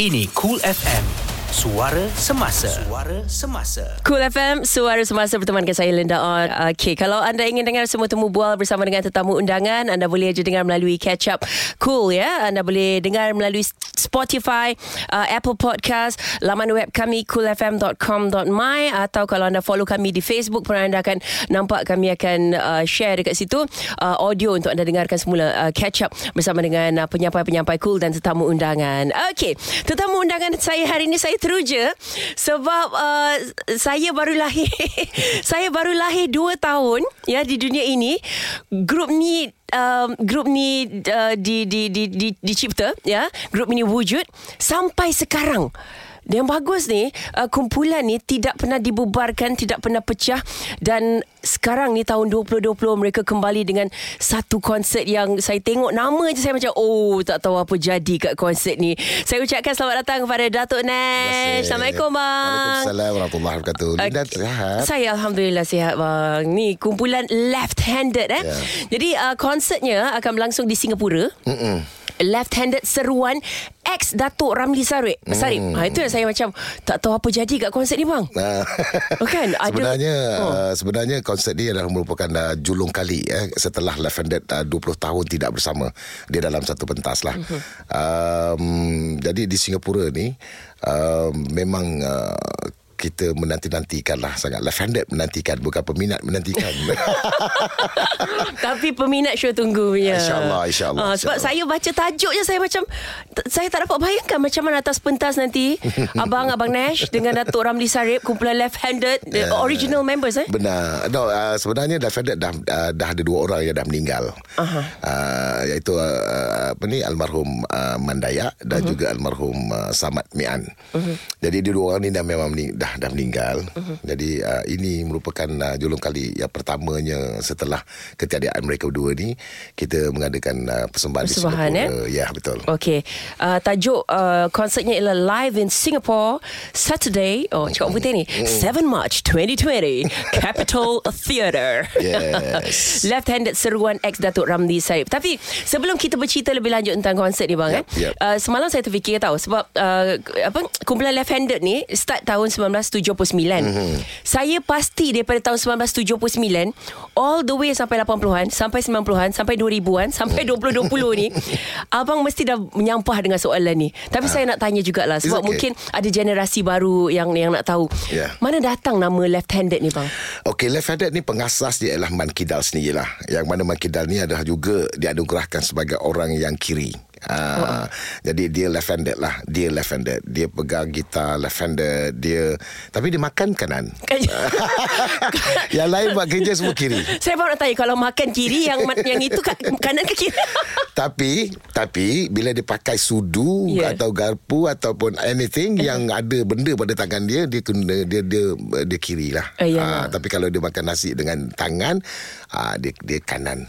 Ini Cool FM. Suara semasa. Suara semasa. Cool FM, suara semasa bertemankan saya Linda On. Okay, kalau anda ingin dengar semua temu bual bersama dengan tetamu undangan, anda boleh je dengar melalui Catch Up Cool ya. Anda boleh dengar melalui Spotify, uh, Apple Podcast, laman web kami coolfm.com.my atau kalau anda follow kami di Facebook pun anda akan nampak kami akan uh, share dekat situ uh, audio untuk anda dengarkan semula uh, catch up bersama dengan uh, penyampai-penyampai cool dan tetamu undangan. Okay, tetamu undangan saya hari ini saya teruja. Sebab uh, saya baru lahir saya baru lahir 2 tahun ya di dunia ini. Grup ni um, grup ni uh, di, di di di dicipta ya. Grup ini wujud sampai sekarang yang bagus ni uh, kumpulan ni tidak pernah dibubarkan tidak pernah pecah. Dan sekarang ni tahun 2020 mereka kembali dengan satu konsert yang saya tengok nama je saya macam oh tak tahu apa jadi kat konsert ni. Saya ucapkan selamat datang kepada Datuk Nash. Assalamualaikum bang. Waalaikumsalam warahmatullahi wabarakatuh. Linda sihat. Saya Alhamdulillah sihat bang. Ni kumpulan left-handed eh. Ya. Jadi uh, konsertnya akan berlangsung di Singapura. Mm-mm. Left-handed seruan Ex Datuk Ramli Sarip Sarip Hmm. ha, Itu yang saya macam Tak tahu apa jadi kat konsert ni bang. Oh, kan? Ada- sebenarnya Oh. uh, sebenarnya konsert ni adalah merupakan uh, julung kali eh setelah Left Handed uh, 20 tahun tidak bersama dia dalam satu pentas lah. Mhm. um, jadi di Singapura ni um, memang uh, kita menanti-nantikan lah sangat Left Handed menantikan bukan peminat menantikan. Tapi peminat show tunggu punya InsyaAllah, insyaAllah, Ah, Sebab insyaAllah. saya baca tajuk je Saya macam t- Saya tak dapat bayangkan Macam mana atas pentas nanti Abang Abang Nash Dengan Datuk Ramli Sarip Kumpulan left-handed the Ya. Original members eh Benar. No, uh, sebenarnya Left Handed dah uh, dah ada dua orang yang dah meninggal. Aha. Uh, iaitu uh, apa ni almarhum uh, Mandaya dan uh-huh. juga almarhum uh, Samad Mian. Uh-huh. Jadi dia dua orang ni dah memang mening, dah dah meninggal. Uh-huh. Jadi uh, ini merupakan uh, julung kali yang pertamanya setelah ketiadaan mereka berdua ni kita mengadakan uh, persembahan, Persembahan, di Singapura. Ya, betul. Okay uh, Tajuk uh, konsertnya ialah Live in Singapore Saturday Oh cakap putih ni 7 March 2020 Capitol Theatre Yes. Left-handed seruan ex Datuk Ramli Sarip Tapi sebelum kita bercerita lebih lanjut tentang konsert ni bang Yep, eh, yep. Uh, Semalam saya terfikir tahu Sebab uh, apa kumpulan left-handed ni Start tahun 1979 mm-hmm. Saya pasti daripada tahun 1979 All the way sampai 80-an Sampai 90-an Sampai 2000-an Sampai 2020 ni Abang mesti dah menyampah dengan soalan ni Tapi saya nak tanya jugalah Sebab okay. mungkin ada generasi baru yang yang nak tahu Yeah. Mana datang nama left-handed ni bang? Okey, left handed ni pengasas dia ialah Man Kidal sendirilah. Yang mana Man Kidal ni adalah juga dianugerahkan sebagai orang yang kiri. Uh, oh. Jadi dia left handed lah Dia left handed Dia pegang gitar left handed Dia Tapi dia makan kanan Yang lain buat kerja semua kiri Saya baru nak tanya Kalau makan kiri Yang yang itu kanan ke kiri Tapi Tapi Bila dia pakai sudu Yeah. Atau garpu Ataupun anything uh-huh. Yang ada benda pada tangan dia Dia kena Dia dia, dia kiri lah ya. Ah, Tapi kalau dia makan nasi dengan tangan ah, Dia dia kanan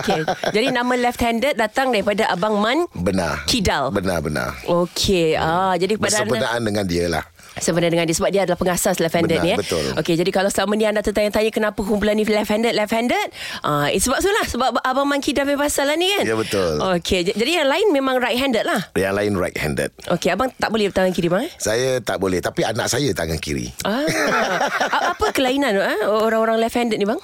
Okey. Jadi nama left-handed datang daripada Abang Man Benar Kidal. Benar-benar Okey. Ah, jadi kepada anda Bersempurnaan dengan dia lah sebenarnya dengan dia sebab dia adalah pengasas left-handed Benar, ni eh. betul. Okey, jadi kalau selama ni anda tertanya-tanya kenapa kumpulan ni left-handed left-handed, ah uh, sebab itulah sebab Abang Kidal punya pasal lah ni kan. Ya, betul. Okey, j- jadi yang lain memang right-handed lah. Yang lain right handed Okey, abang tak boleh tangan kiri bang eh? Saya tak boleh Tapi anak saya tangan kiri Ah, apa kelainan eh? orang-orang left-handed ni bang?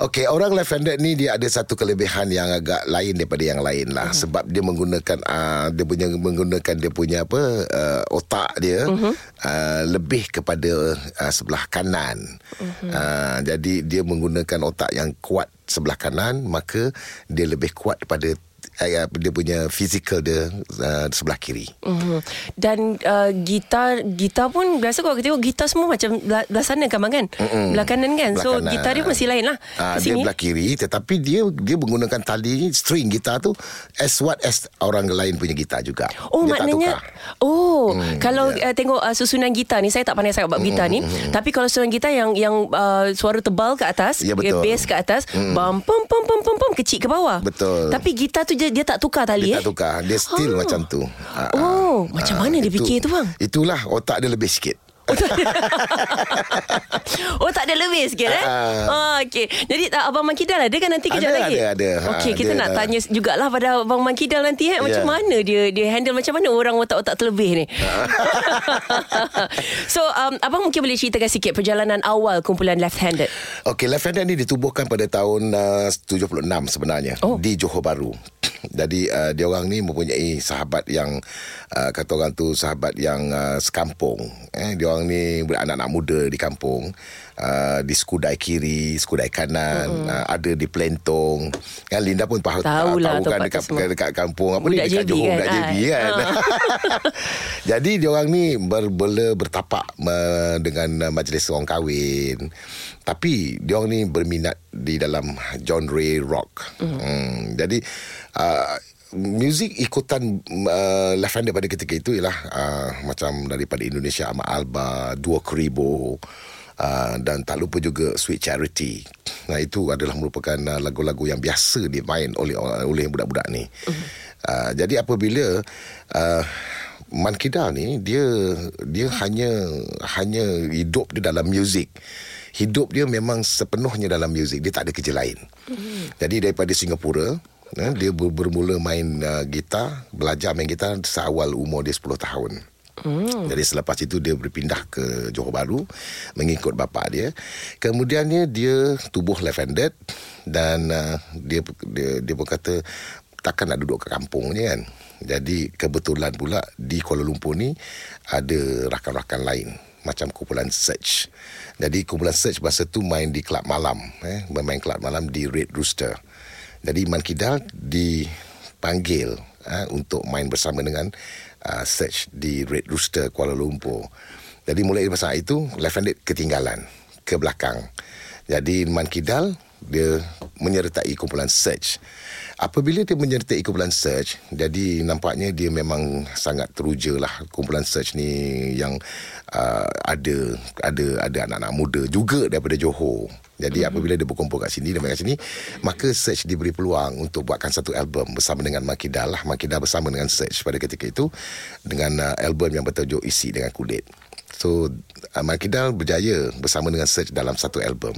Okey, orang left-handed ni dia ada satu kelebihan yang agak lain daripada yang lain lah. Uh-huh. Sebab dia menggunakan uh, dia punya menggunakan dia punya apa uh, otak dia uh-huh. uh, lebih kepada uh, sebelah kanan. Uh-huh. Uh, jadi dia menggunakan otak yang kuat sebelah kanan, maka dia lebih kuat pada uh, dia punya fizikal dia uh, sebelah kiri. Mm-hmm. Dan uh, gitar gitar pun biasa kalau kita tengok gitar semua macam belah, belah sana kan bang kan? Mm-mm. Belah kanan kan. Belah so kanan. gitar dia masih lain lah. Ah, dia belah kiri tetapi dia dia menggunakan tali string gitar tu as what as orang lain punya gitar juga. Oh dia maknanya. Oh hmm, Kalau ya. uh, tengok uh, susunan gitar ni Saya tak pandai sangat buat gitar ni Tapi kalau susunan gitar yang yang uh, Suara tebal ke atas Ya, betul. Bass ke atas Bam pum pum pum pum pum Kecil ke bawah Betul. Tapi gitar tu dia, dia tak tukar tali Dia eh tak tukar Dia still Ah. macam tu Ah, Oh, ah. macam mana dia fikir tu, bang? Itulah otak dia lebih sikit Oh tak ada Oh tak ada lebih sikit eh Ah. oh, Okay Jadi uh, Abang Man Kidal ada kan nanti kejap Ada, lagi ada, ada. Ha, Okay kita dia- nak tanya jugalah pada Abang Man Kidal nanti eh Macam Ya. mana dia Dia handle macam mana Orang otak-otak terlebih ni So um, Abang mungkin boleh ceritakan sikit Perjalanan awal kumpulan Left Handed Okey, Left Handed ni ditubuhkan pada tahun uh, 76 sebenarnya Oh. di Johor Bahru. Jadi uh, dia orang ni mempunyai sahabat yang uh, kata orang tu sahabat yang uh, sekampung. Eh dia orang ni anak-anak muda di kampung. Uh, di Skudai kiri, Skudai kanan, mm-hmm. uh, ada di Plentong. Kan Linda pun tahu tahu kan tempat tu dekat, semua. dekat kampung apa Budak ni dekat JB Johor kan? budak Ah. JB kan. Jadi dia orang ni berbela bertapak uh, dengan majlis orang kahwin. Tapi dia orang ni berminat di dalam genre rock. Mm. Hmm, jadi uh, Muzik ikutan uh, Handed pada ketika itu ialah uh, macam daripada Indonesia Ahmad Alba, Dua Kribo uh, dan tak lupa juga Sweet Charity. Nah itu adalah merupakan uh, lagu-lagu yang biasa dimain oleh oleh budak-budak ni. Uh-huh. Uh, jadi apabila uh, Man Kidal ni dia dia hanya hanya hidup dia dalam muzik. Hidup dia memang sepenuhnya dalam muzik. Dia tak ada kerja lain. Mm. Jadi daripada Singapura, eh, dia ber- bermula main uh, gitar, belajar main gitar seawal umur dia 10 tahun. Hmm. Jadi selepas itu dia berpindah ke Johor Bahru mengikut bapa dia. Kemudiannya dia tubuh left-handed dan uh, dia dia dia berkata takkan nak duduk ke kampung je kan. Jadi kebetulan pula di Kuala Lumpur ni ada rakan-rakan lain macam kumpulan Search. Jadi kumpulan Search masa tu main di kelab malam eh bermain kelab malam di Red Rooster. Jadi Man Kidal dipanggil eh, untuk main bersama dengan uh, Search di Red Rooster Kuala Lumpur. Jadi mulai masa itu Left Handed ketinggalan ke belakang. Jadi Man Kidal dia menyertai kumpulan Search. Apabila dia menyertai kumpulan Search, jadi nampaknya dia memang sangat teruja lah kumpulan Search ni yang uh, ada ada ada anak-anak muda juga daripada Johor. Jadi mm-hmm. apabila dia berkumpul kat sini dan main kat sini, maka Search diberi peluang untuk buatkan satu album bersama dengan Makidal lah. Makidal bersama dengan Search pada ketika itu dengan uh, album yang bertajuk Isi dengan Kulit. So uh, Markidal berjaya bersama dengan Search dalam satu album.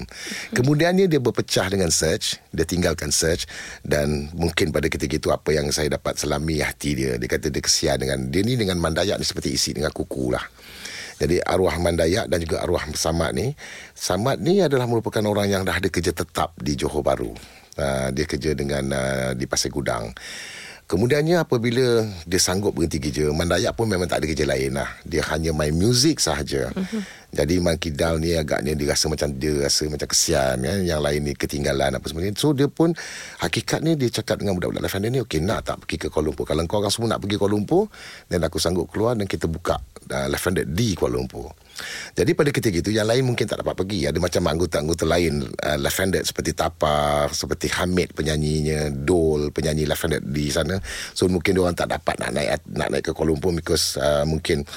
Kemudiannya dia berpecah dengan Search, dia tinggalkan Search dan mungkin pada ketika itu apa yang saya dapat selami hati dia, dia kata dia kesian dengan dia ni dengan Mandayak ni seperti isi dengan kuku lah. Jadi arwah Mandayak dan juga arwah Samad ni, Samad ni adalah merupakan orang yang dah ada kerja tetap di Johor Bahru. Uh, dia kerja dengan uh, di Pasir Gudang. Kemudiannya apabila dia sanggup berhenti kerja, Mandayak pun memang tak ada kerja lain lah. Dia hanya main muzik sahaja. Uh-huh. Jadi Man Kidal ni agaknya dia rasa macam dia rasa macam kesian kan. Yang lain ni ketinggalan apa semua ni. So dia pun hakikatnya dia cakap dengan budak-budak Left Handed ni, okey nak tak pergi ke Kuala Lumpur? Kalau kau orang semua nak pergi Kuala Lumpur, dan aku sanggup keluar dan kita buka uh, Left Handed di Kuala Lumpur. Jadi pada ketika itu yang lain mungkin tak dapat pergi. Ada macam anggota-anggota lain uh, left-handed seperti Tapar, seperti Hamid penyanyinya, Dol penyanyi left-handed di sana. So mungkin orang tak dapat nak naik nak naik ke Kuala Lumpur because uh, mungkin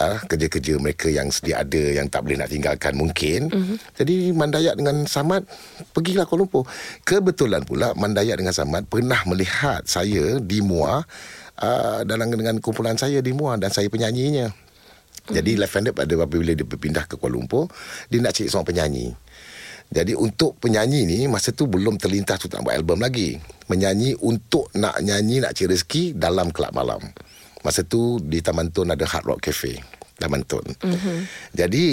uh, kerja-kerja mereka yang sedia ada yang tak boleh nak tinggalkan mungkin. Mm-hmm. Jadi Mandayak dengan Samad pergilah Kuala Lumpur. Kebetulan pula Mandayak dengan Samad pernah melihat saya di Muar uh, dalam dengan kumpulan saya di Muar dan saya penyanyinya. Jadi left handed pada apabila dia berpindah ke Kuala Lumpur, dia nak cari seorang penyanyi. Jadi untuk penyanyi ni masa tu belum terlintas untuk buat album lagi. Menyanyi untuk nak nyanyi nak cari rezeki dalam kelab malam. Masa tu di Taman Tun ada Hard Rock Cafe, Taman Tun. Mm-hmm. Jadi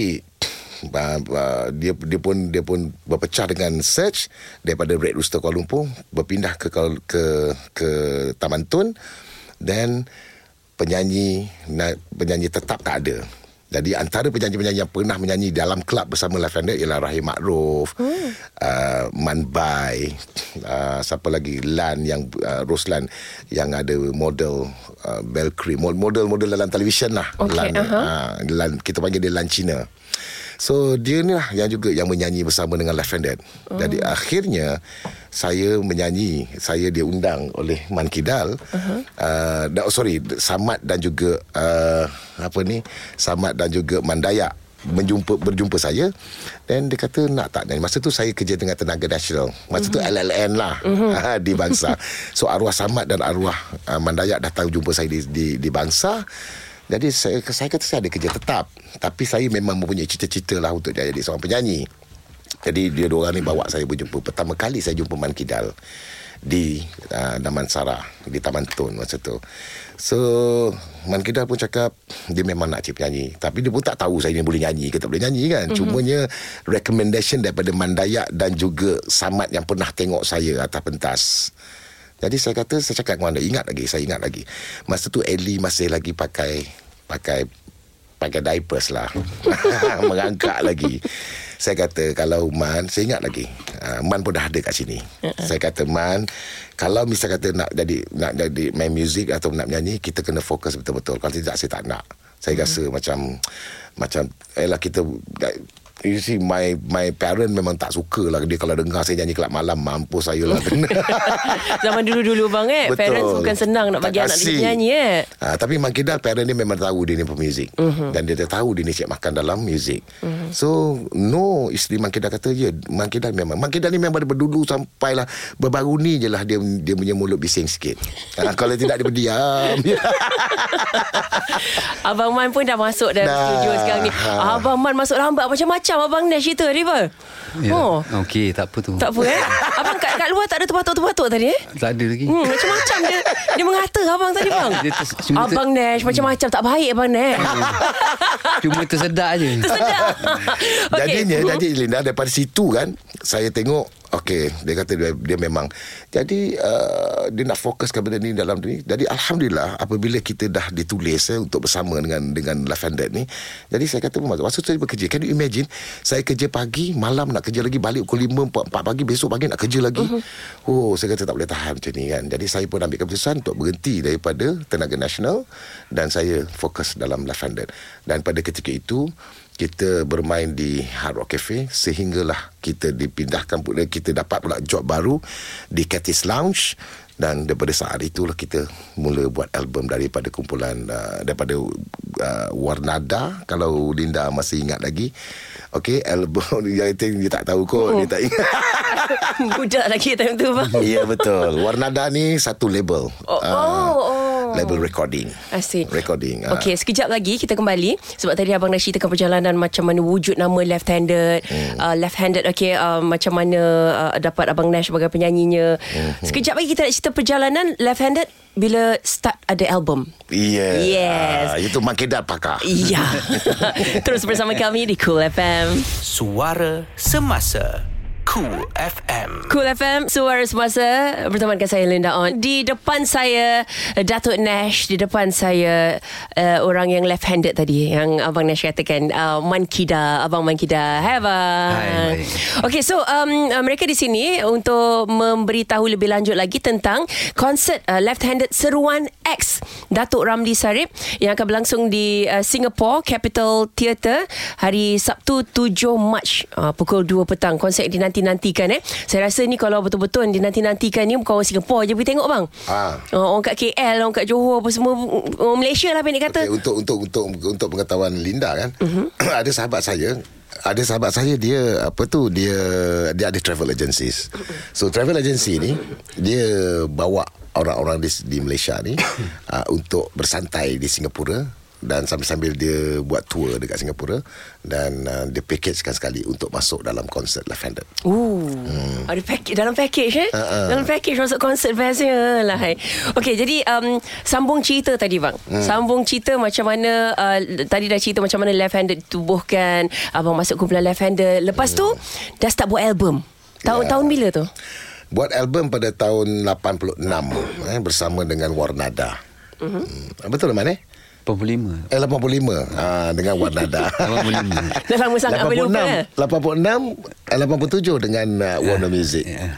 uh, uh, dia dia pun dia pun berpecah dengan Search daripada Red Rooster Kuala Lumpur berpindah ke ke ke, ke Taman Tun dan penyanyi penyanyi tetap tak ada. Jadi antara penyanyi-penyanyi yang pernah menyanyi dalam kelab bersama Left Handed ialah Rahim Makruf, hmm. uh, Man Bai, uh, siapa lagi Lan yang uh, Roslan yang ada model uh, Bell Cream, model-model dalam televisyen lah. Okay, Lan, uh-huh. uh, Lan, kita panggil dia Lan Cina. So dia ni lah yang juga yang menyanyi bersama dengan Left Handed. Oh. Jadi akhirnya saya menyanyi, saya diundang oleh Man Kidal. Uh-huh. Uh, sorry, Samad dan juga uh, apa ni? Samad dan juga Mandayak menjumpa berjumpa saya dan dia kata nak tak dan masa tu saya kerja dengan tenaga nasional masa uh-huh. tu LLN lah uh-huh. di bangsa so arwah Samad dan arwah uh, Mandayak datang jumpa saya di di, di bangsa Jadi saya, saya kata saya ada kerja tetap Tapi saya memang mempunyai cita-cita lah Untuk jadi seorang penyanyi Jadi dia dua orang ni bawa saya berjumpa. Pertama kali saya jumpa Man Kidal Di uh, Damansara Di Taman Tun masa tu. So Man Kidal pun cakap Dia memang nak cip penyanyi. Tapi dia pun tak tahu Saya ni boleh nyanyi ke tak boleh nyanyi kan. Mm-hmm. Cumanya Recommendation daripada Mandayak Dan juga Samad yang pernah tengok saya Atas pentas. Jadi saya kata saya cakap dengan anda ingat lagi saya ingat lagi. Masa tu Ellie masih lagi pakai pakai pakai diapers lah. Mengangkat lagi saya kata kalau Man saya ingat lagi uh, Man pun dah ada kat sini uh-uh. saya kata Man kalau misal kata nak jadi nak jadi main music atau nak nyanyi kita kena fokus betul-betul kalau tidak saya tak nak saya uh-huh. rasa macam macam elah kita You see my my parent memang tak suka lah dia kalau dengar saya nyanyi kelab malam mampus saya lah Zaman dulu-dulu bang eh Betul. parents bukan senang nak bagi tak anak dia nyanyi eh. Ha, tapi Mak Kidal parent dia memang tahu dia ni pemuzik uh-huh. dan dia tahu dia ni cik makan dalam muzik. Uh-huh. So no isteri Mak Kidal kata je Mak Kidal memang Mak Kidal ni memang dulu sampailah berbaru ni je lah dia dia punya mulut bising sikit. Ha, kalau tidak dia berdiam. Abang Man pun dah masuk dalam nah, studio sekarang ni. Ha. Abang Man masuk lambat macam-macam macam Abang Nash cerita ni apa? Ya. Oh. Okey, tak apa tu. Tak apa eh. Abang kat, kat luar tak ada terpatuk-terpatuk tadi eh? Tak ada lagi. Hmm, macam-macam dia. Dia mengata abang tadi bang. Ter, abang ter... Nash macam-macam tak baik Abang Nash. cuma tersedak je. Tersedak. okay. Jadinya, uh-huh. jadi Linda daripada situ kan, saya tengok Okey, dia kata dia, dia memang. Jadi uh, dia nak fokuskan benda ni dalam ni. Jadi alhamdulillah apabila kita dah ditulis eh, untuk bersama dengan dengan Lavender ni. Jadi saya kata masa masa saya bekerja, can you imagine saya kerja pagi, malam nak kerja lagi balik pukul 5 4, 4 pagi besok pagi nak kerja lagi. Uh-huh. Oh, saya kata tak boleh tahan macam ni kan. Jadi saya pun ambil keputusan untuk berhenti daripada tenaga nasional dan saya fokus dalam Lavender. Dan pada ketika itu kita bermain di Hard Rock Cafe sehinggalah kita dipindahkan pula kita dapat pula job baru di Catis Lounge. Dan daripada saat itulah kita mula buat album daripada kumpulan uh, daripada uh, Warnada. Kalau Linda masih ingat lagi. Okey album yang itu dia tak tahu kot oh. dia tak ingat. Budak lagi time tu bang. Ya betul. Warnada ni satu label. Oh, uh, oh, oh label recording. I see. Recording. Okay, uh. sekejap lagi kita kembali. Sebab tadi Abang dah ceritakan perjalanan macam mana wujud nama left-handed. Hmm. Uh, left-handed, okay. Uh, macam mana uh, dapat Abang Nash sebagai penyanyinya. Hmm. Sekejap lagi kita nak cerita perjalanan left-handed bila start ada album. Yeah. Yes. Uh, itu makedat pakar. Iya. Terus bersama kami di Cool FM. Suara Semasa. Cool FM. Cool FM, suara semasa bersama dengan saya Linda On. Di depan saya Datuk Nash, di depan saya uh, orang yang left-handed tadi yang Abang Nash katakan uh, Man Kida, Abang Man Kida. Hai abang. Hai. Okay, so um, mereka di sini untuk memberitahu lebih lanjut lagi tentang konsert uh, left-handed seruan X Datuk Ramli Sarip yang akan berlangsung di uh, Singapore Capital Theatre hari Sabtu 7 Mac uh, pukul 2 petang. Konsert di dinanti-nantikan eh. Saya rasa ni kalau betul-betul dinanti-nantikan ni bukan orang Singapura je pergi tengok bang. Ha. orang kat KL, orang kat Johor apa semua orang Malaysia lah pendek kata. Okay, untuk untuk untuk untuk pengetahuan Linda kan. Uh-huh. ada sahabat saya ada sahabat saya dia apa tu dia dia ada travel agencies. So travel agency ni dia bawa orang-orang di, di Malaysia ni uh, untuk bersantai di Singapura dan sambil-sambil dia buat tour dekat Singapura dan uh, dia packagekan sekali untuk masuk dalam konsert Lavender. Ooh. Hmm. Ada package dalam package eh? Uh-uh. Dalam package masuk konsert bestnya lah. Hai. Okey, jadi um, sambung cerita tadi bang. Hmm. Sambung cerita macam mana uh, tadi dah cerita macam mana Lavender tubuhkan abang masuk kumpulan Lavender. Lepas hmm. tu dah start buat album. Tahun-tahun ya. bila tu? Buat album pada tahun 86 eh, bersama dengan Warnada. Uh-huh. Hmm. Betul mana eh? 85 Eh 85 ha, Dengan Wan Nada 85 Dah lama sangat 86, lupa, 86 87 dengan uh, Warner Music yeah.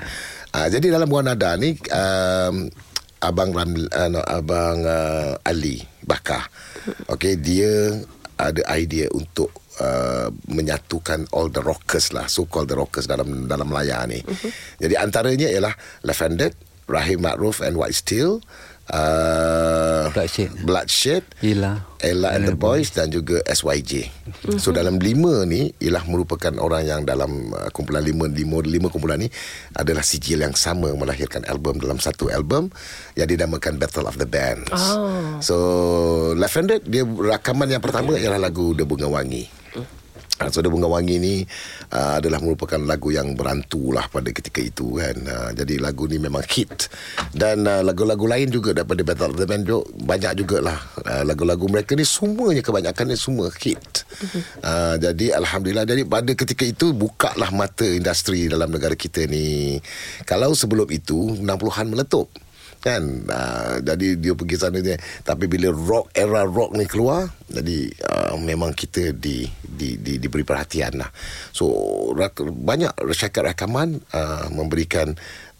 ha, Jadi dalam Wan Nada ni um, Abang Ram, uh, no, Abang uh, Ali Bakar Okay Dia ada idea untuk uh, menyatukan all the rockers lah so called the rockers dalam dalam layar ni. Uh-huh. Jadi antaranya ialah Left Handed, Rahim Ma'ruf and White Steel uh, Bloodshed. Bloodshed Ella. Ella and the Boys dan juga SYJ. So dalam lima ni ialah merupakan orang yang dalam uh, kumpulan lima, lima, lima kumpulan ni adalah sijil yang sama melahirkan album dalam satu album yang dinamakan Battle of the Bands. Oh. So Left Handed dia rakaman yang pertama ialah lagu The Bunga Wangi. So The Bunga Wangi ni uh, adalah merupakan lagu yang berantu lah pada ketika itu kan. Uh, jadi lagu ni memang hit. Dan uh, lagu-lagu lain juga daripada Battle of the Band banyak jugalah. Uh, lagu-lagu mereka ni semuanya kebanyakan ni semua hit. Uh, jadi Alhamdulillah. Jadi pada ketika itu bukalah mata industri dalam negara kita ni. Kalau sebelum itu 60-an meletup kan? Uh, jadi dia pergi sana dia. Tapi bila rock era rock ni keluar jadi uh, memang kita di, di di diberi perhatian lah. So banyak syarikat rakaman uh, memberikan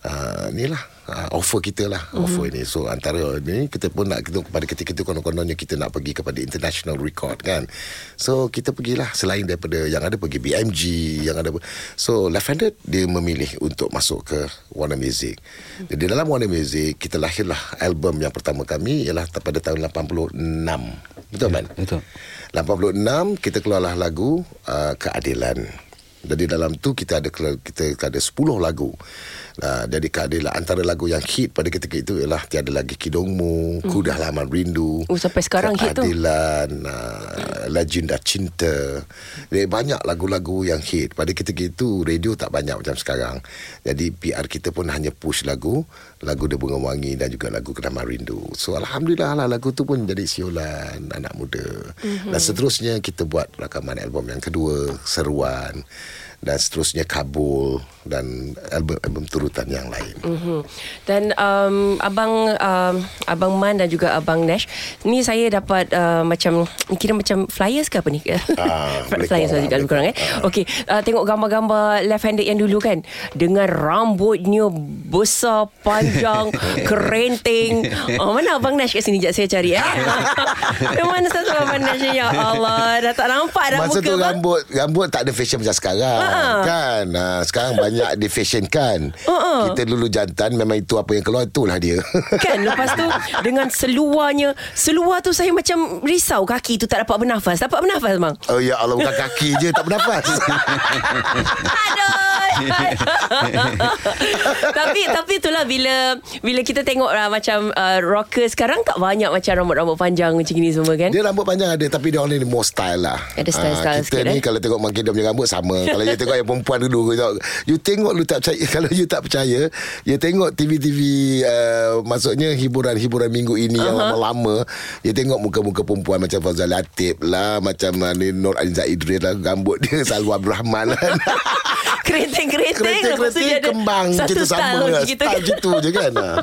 uh, ni lah. Uh, offer kita lah. Mm-hmm. offer ni. So antara ni kita pun nak kita pada ketika itu konon-kononnya kita nak pergi kepada international record kan? So kita pergilah. Selain daripada yang ada pergi BMG yang ada. So left handed dia memilih untuk masuk ke Warner Music. Jadi dalam Warner Music kita lahirlah album yang pertama kami ialah pada tahun 86 betul kan Betul. 86 kita keluarlah lagu uh, keadilan. Jadi dalam tu kita ada kita ada 10 lagu. Uh, jadi keadilan antara lagu yang hit pada ketika itu ialah tiada lagi kidongmu, hmm. ku dah lama rindu. Oh, sampai sekarang hit tu. Keadilan, uh, legenda cinta. Jadi banyak lagu-lagu yang hit. Pada ketika itu radio tak banyak macam sekarang. Jadi PR kita pun hanya push lagu, lagu The Bunga Wangi dan juga lagu Kedama Rindu. So alhamdulillah lah lagu tu pun jadi siulan anak muda. Mm-hmm. Dan seterusnya kita buat rakaman album yang kedua, Seruan dan seterusnya Kabul dan album-album turutan yang lain. Mm-hmm. Dan um, abang um, abang Man dan juga abang Nash, ni saya dapat uh, macam kira macam flyers ke apa ni? Ah, flyers juga lebih kurang eh. Ah. Okey, uh, tengok gambar-gambar left handed yang dulu kan dengan rambutnya besar, panjang, kerenting. Oh, mana abang Nash kat sini jap saya cari eh. Mana satu abang Nash ya Allah, dah tak nampak dah Masa muka tu bang. rambut rambut tak ada fashion macam sekarang Ha-ha. kan. Ha, sekarang banyak di fashion kan. Ha-ha. Kita dulu jantan memang itu apa yang keluar itulah dia. Kan lepas tu Dengan seluarnya Seluar tu saya macam Risau kaki tu tak dapat bernafas Dapat bernafas bang oh ya Allah bukan kaki je tak bernafas. Aduh Tapi Tapi itulah Bila Bila kita tengok lah Macam uh, Rocker sekarang Tak banyak macam Rambut-rambut panjang Macam ni semua kan? Dia rambut panjang ada Tapi dia orang ni more style lah. Ada style-style Ah, Kita sikit, ni eh? kalau tengok Makin dia punya rambut sama. Kalau you tengok yang perempuan dulu you tengok, You tengok lu tak percaya Kalau you tak percaya You tengok TV-TV uh, Maksudnya hiburan-hiburan minggu ini Yang lama-lama You tengok muka-muka perempuan Macam Fazal Latif lah Macam uh, ni Nur Aliza Idris lah Rambut dia Salwa Abdul Rahman lah Keriting-keriting Lepas tu dia Kereta-kereta ada kembang Satu tu style sama lah. gitu Style kan? gitu je kan ah.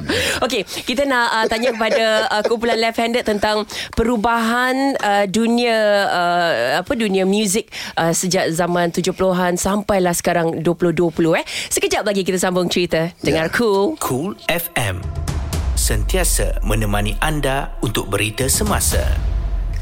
Okey, kita nak uh, tanya kepada uh, kumpulan left handed tentang perubahan uh, dunia uh, apa dunia muzik uh, sejak zaman 70-an sampailah sekarang 2020 eh. Sekejap lagi kita sambung cerita. Dengar cool. Cool FM. Sentiasa menemani anda untuk berita semasa.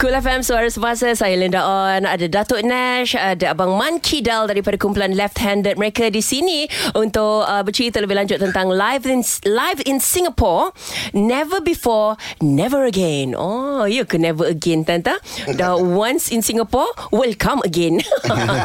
Cool FM Suara Semasa Saya Linda On. Ada Datuk Nash Ada Abang Man Kidal Daripada kumpulan Left Handed Mereka di sini Untuk uh, bercerita lebih lanjut Tentang live in, live in Singapore. Never before Never again. Oh you can never again Tanta Dah once in Singapore Welcome again.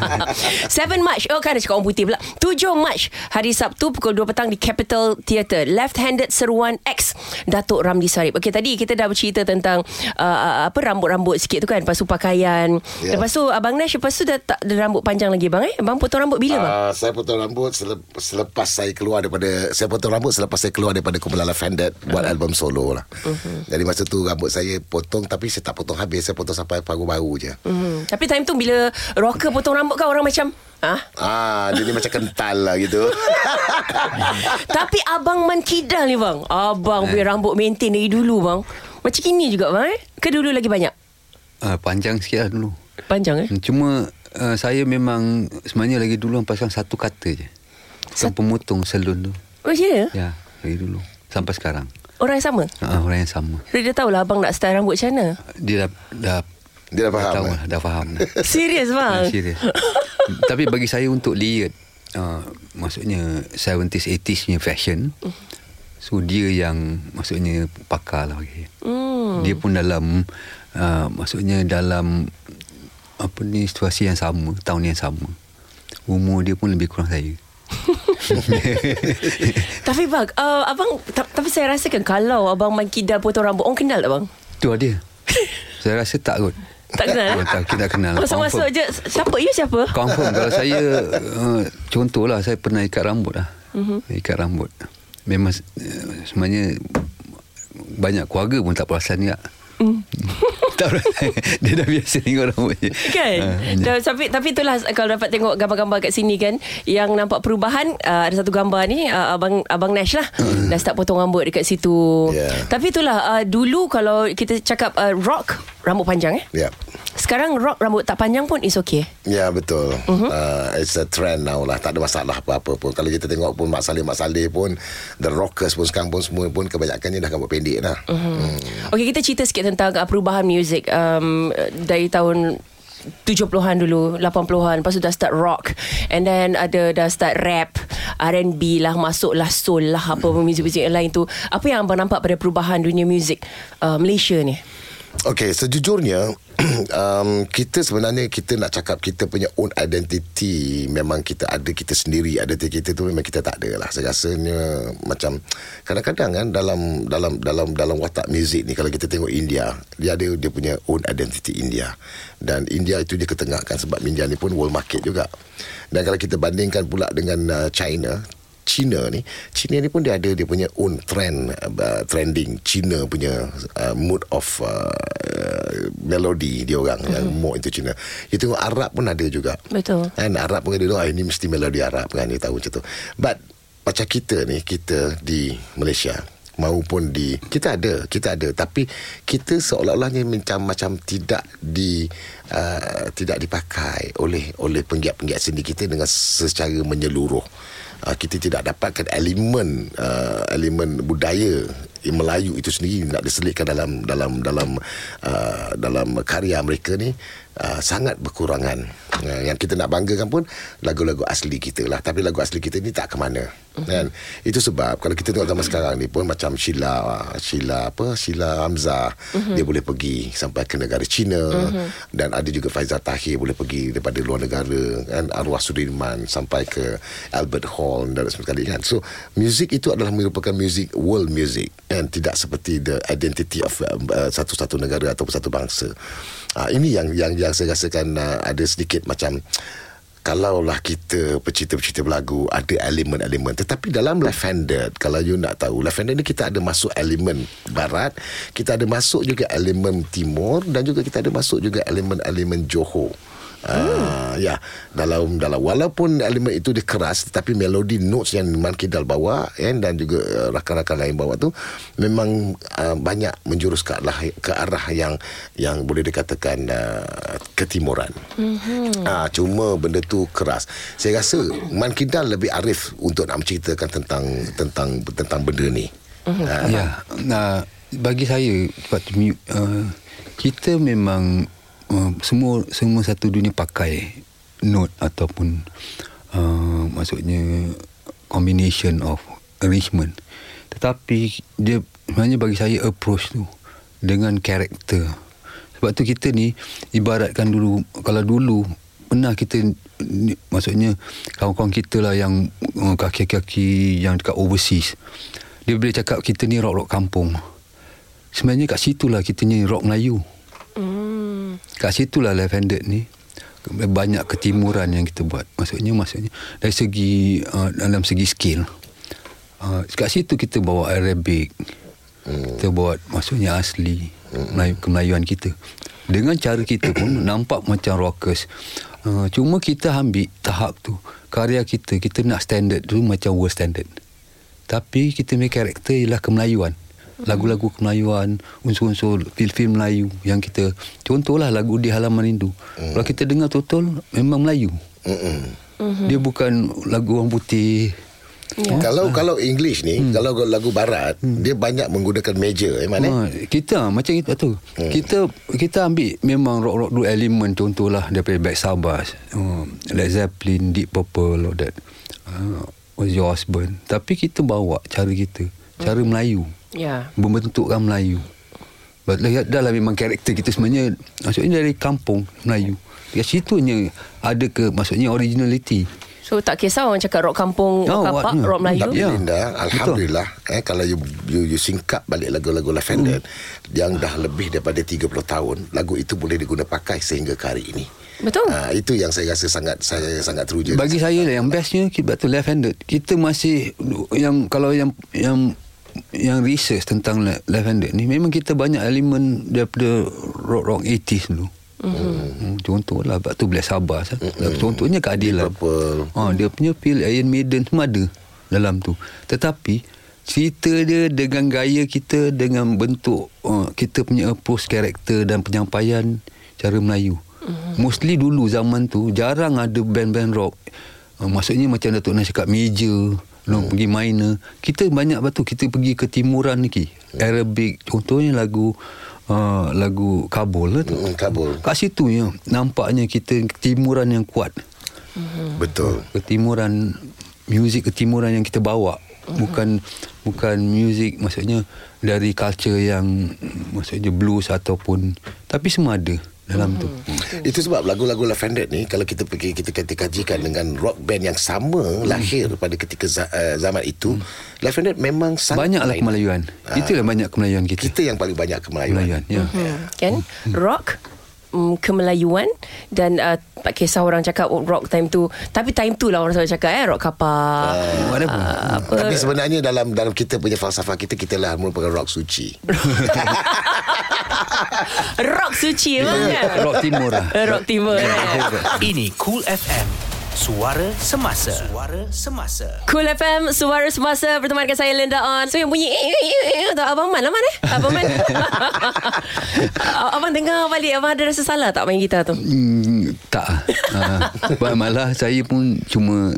7 March Oh kan ada cakap orang putih pula. 7 March Hari Sabtu Pukul 2 petang Di Capital Theatre. Left Handed Seruan X Datuk Ramli Sarip. Okey tadi kita dah bercerita tentang uh, Apa rambut-rambut sikit tu kan Lepas tu pakaian Ya. Lepas tu Abang Nash Lepas tu dah tak ada rambut panjang lagi bang eh Abang potong rambut bila bang? Uh, saya potong rambut selep- selepas saya keluar daripada saya potong rambut selepas saya keluar daripada kumpulan Left Handed buat Uh-huh. album solo lah. Uh-huh. Jadi masa tu rambut saya potong tapi saya tak potong habis, saya potong sampai paru-baru je. Uh. Hmm. Tapi time tu bila rocker potong rambut kan orang macam ah Ah, jadi macam kental lah gitu. Tapi abang Man Kidal ni bang Abang punya rambut maintain dari dulu bang Macam gini juga bang eh Ke dulu lagi banyak? Uh, panjang sikit lah dulu. Panjang eh Cuma uh, saya memang sebenarnya lagi dulu pasang satu kata je. Bukan pemotong salon tu. Oh ya Ya, lagi dulu. Sampai sekarang. Orang yang sama Uh, orang yang sama. Dia dah tahulah abang nak style rambut macam mana Dia dah dah Dia dah faham. tahu eh? lah, dah faham dah. Serius bang? Ya, serius. Tapi bagi saya untuk layered uh, maksudnya 70s 80s punya fashion So dia yang maksudnya pakar lah bagi. Hmm. Dia pun dalam uh, maksudnya dalam apa ni situasi yang sama, tahun yang sama. Umur dia pun lebih kurang saya. Tapi bang, uh, abang ta- tapi saya rasakan kalau abang main kidal potong rambut, orang kenal tak bang? Tu dia. saya rasa tak kot. Tak kenal? Oh, tak, kita kenal. Masa-masa Confirm. je siapa you siapa? Confirm kalau saya uh, contohlah saya pernah ikat rambut lah. Uh-huh. Ikat rambut. Memang uh, sebenarnya banyak keluarga pun tak perasan juga. Mm. tak. Dia dah biasa tengok rambut je. Kan Ah, uh, Dan, tapi, tapi itulah Kalau dapat tengok gambar-gambar kat sini kan Yang nampak perubahan uh, Ada satu gambar ni uh, Abang Abang Nash lah Dah start potong rambut dekat situ Yeah. Tapi itulah uh, Dulu kalau kita cakap uh, Rock Rambut panjang eh Ya. Sekarang rock rambut tak panjang pun Is okay Ya betul. Uh-huh. Uh, it's a trend now lah. Tak ada masalah apa-apa pun. Kalau kita tengok pun Mak Saleh Mak Saleh pun the rockers pun sekarang pun semua pun kebanyakannya dah rambut pendek dah. Uh-huh. Hmm. Okay kita cerita sikit tentang uh, Perubahan muzik um, Dari tahun 70-an dulu 80-an Lepas tu dah start rock And then ada Dah start rap R&B lah Masuklah soul lah Apa pun muzik-muzik yang lain tu Apa yang abang nampak Pada perubahan dunia muzik uh, Malaysia ni Okay, sejujurnya um, kita sebenarnya kita nak cakap kita punya own identity memang kita ada kita sendiri identiti kita tu memang kita tak ada lah. Saya rasanya macam kadang-kadang kan dalam dalam dalam dalam watak muzik ni kalau kita tengok India dia ada dia punya own identity India. Dan India itu dia ketengahkan sebab India ni pun world market juga. Dan kalau kita bandingkan pula dengan uh, China China ni China ni pun dia ada dia punya own trend uh, trending China punya uh, mood of uh, melody dia orang mm-hmm. yang more into China. You tengok Arab pun ada juga. Betul. kan Arab pun dia tahu ah, ini mesti melodi Arab kan dia tahu macam tu. But macam kita ni kita di Malaysia maupun di kita ada kita ada. Tapi kita seolah-olahnya macam macam tidak di uh, tidak dipakai oleh oleh penggiat-penggiat seni kita dengan secara menyeluruh uh, kita tidak dapatkan elemen uh, elemen budaya Melayu itu sendiri nak diselitkan dalam dalam dalam uh, dalam karya mereka ni uh, sangat berkurangan. Uh, yang kita nak banggakan pun lagu-lagu asli kita lah. Tapi lagu asli kita ni tak ke mana. Uh-huh. Kan? Itu sebab kalau kita tengok zaman sekarang ni pun macam Sheila Sheila apa Sheila Hamzah uh-huh. dia boleh pergi sampai ke negara China uh-huh. dan ada juga Faizal Tahir boleh pergi daripada luar negara kan arwah Sudirman sampai ke Albert Hall dan sebagainya kan. So music itu adalah merupakan music world music kan tidak seperti the identity of uh, satu-satu negara ataupun satu bangsa. Uh, ini yang yang yang saya rasakan uh, ada sedikit macam kalaulah kita pecinta-pecinta berlagu ada elemen-elemen. Tetapi dalam left handed kalau you nak tahu left handed ni kita ada masuk elemen barat kita ada masuk juga elemen timur dan juga kita ada masuk juga elemen-elemen Johor Uh, ya dalam dalam walaupun elemen itu dia keras tetapi melodi notes yang Man Kidal bawa kan, dan juga uh, rakan-rakan lain bawa tu memang uh, banyak menjurus ke arah ke arah yang yang boleh dikatakan uh, ketimuran. Mm-hmm. Uh, cuma benda tu keras. Saya rasa Man Kidal lebih arif untuk nak menceritakan tentang tentang tentang benda ni. Mm-hmm. Uh, Ya, nah, bagi saya sebab uh, kita memang uh, semua semua satu dunia pakai note ataupun uh, maksudnya combination of arrangement. Tetapi dia sebenarnya bagi saya approach tu dengan karakter. Sebab tu kita ni ibaratkan dulu kalau dulu pernah kita ni, maksudnya kawan-kawan kita lah yang uh, kaki-kaki yang dekat overseas dia boleh cakap kita ni rock-rock kampung. Sebenarnya kat situlah kita ni rock Melayu. Kat situlah left-handed ni banyak ketimuran yang kita buat. Maksudnya maksudnya dari segi uh, dalam segi skill. Uh, kat situ kita bawa Arabic. Hmm. Kita buat maksudnya asli hmm. Melayu, kemelayuan kita. Dengan cara kita pun nampak macam rockers. Uh, cuma kita ambil tahap tu. Karya kita, kita nak standard tu macam world standard. Tapi kita punya karakter ialah kemelayuan. Lagu-lagu kemelayuan, unsur-unsur film-film Melayu yang kita contohlah lagu di halaman rindu. Mm. Kalau kita dengar total memang Melayu. Mm-mm. Mhm. Dia bukan lagu orang putih. Yeah. Kalau kalau English ni, hmm. kalau lagu barat, hmm. dia banyak menggunakan major eh mana? Ha, kita macam itu tu. Hmm. Kita kita ambil memang rock-rock dulu elemen contohlah daripada Black Sabbath, uh, Led Zeppelin, Deep Purple all that. Uh, was your husband. Tapi kita bawa cara kita Cara Melayu Ya. Membentukkan Melayu But dah, dah lah memang karakter kita sebenarnya Maksudnya dari kampung Melayu Kat situnya Ada ke Maksudnya originality So tak kisah orang cakap rock kampung, rock Oh, kapak, what- rock Melayu. Tapi Ya. Linda, Alhamdulillah eh, Kalau you, you, you singkap balik lagu-lagu Lavender Hmm. Yang dah lebih daripada 30 tahun Lagu itu boleh diguna pakai sehingga ke hari ini Betul. Ah, Itu yang saya rasa sangat Saya sangat teruja Bagi saya lah Yang bestnya Kita tu left handed Kita masih Yang Kalau yang Yang yang research tentang handed ni memang kita banyak elemen daripada rock rock 80s dulu. Mm-hmm. Contohlah Batu Black Sabbath mm-hmm. Contohnya keadilan Purple. ha, Dia punya feel Iron Maiden Semua ada Dalam tu Tetapi Cerita dia Dengan gaya kita Dengan bentuk uh, Kita punya approach Karakter dan penyampaian Cara Melayu mm-hmm. Mostly dulu zaman tu Jarang ada band-band rock uh, Maksudnya macam Datuk Nas cakap Major No, Hmm. pergi minor. Kita banyak batu. Kita pergi ke timuran ni Ki. Arabic. Contohnya lagu uh, Lagu Kabul lah tu. Mm, Kabul. Kat situ ya Nampaknya kita Ketimuran yang kuat. Betul. Ketimuran Muzik ketimuran yang kita bawa. Bukan Bukan muzik Maksudnya Dari culture yang Maksudnya blues ataupun Tapi semua ada Dalam tu. Itu sebab lagu-lagu Lavender ni Kalau kita pergi Kita kita kajikan dengan rock band yang sama Lahir pada ketika za, uh, zaman itu Lavender memang sangat Banyaklah lain. Kemelayuan Itulah banyak Kemelayuan kita. Kita yang paling banyak kemelayuan Kemelayuan ya. Kan? Rock mm, kemelayuan dan uh, tak kisah orang cakap oh, rock time tu tapi time tu lah orang selalu cakap eh rock kapal pun. uh, apa Tapi sebenarnya dalam dalam kita punya falsafah kita kita lah merupakan rock suci. rock suci memang kan Rock timur lah rock timur kan? Ini Cool FM. Suara semasa. Suara semasa. Cool FM Suara Semasa Bertemankan saya Linda On. So yang bunyi eh, eh, eh, eh, tak, Abang Man lah Man eh? Abang Man. Abang dengar balik Abang ada rasa salah tak main gitar tu? Hmm, tak. Uh, Malah saya pun cuma